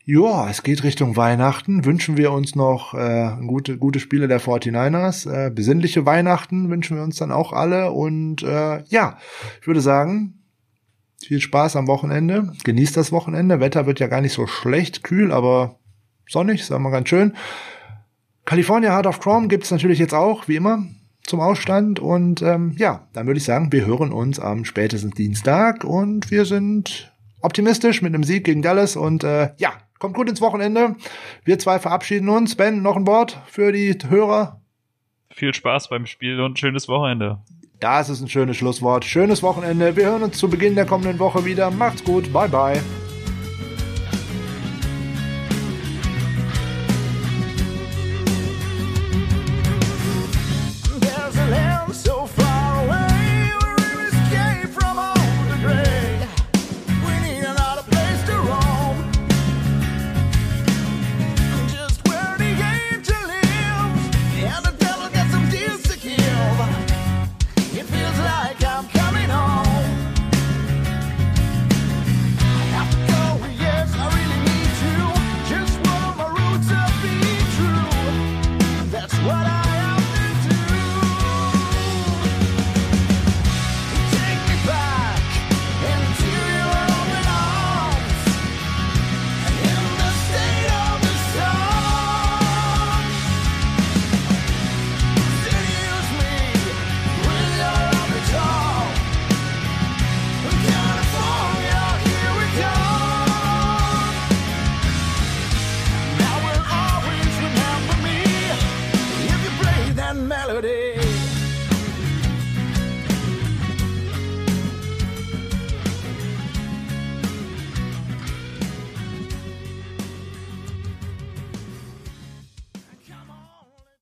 Ja, es geht Richtung Weihnachten. Wünschen wir uns noch äh, gute, gute Spiele der 49ers. Äh, besinnliche Weihnachten wünschen wir uns dann auch alle. Und äh, ja, ich würde sagen, viel Spaß am Wochenende. Genießt das Wochenende. Wetter wird ja gar nicht so schlecht, kühl, aber sonnig, sagen wir ganz schön. California Heart of Chrome gibt's natürlich jetzt auch, wie immer, zum Ausstand. Und ähm, ja, dann würde ich sagen, wir hören uns am spätesten Dienstag und wir sind optimistisch mit einem Sieg gegen Dallas. Und äh, ja, kommt gut ins Wochenende. Wir zwei verabschieden uns. Ben, noch ein Wort für die Hörer. Viel Spaß beim Spiel und schönes Wochenende. Das ist ein schönes Schlusswort. Schönes Wochenende. Wir hören uns zu Beginn der kommenden Woche wieder. Macht's gut. Bye, bye.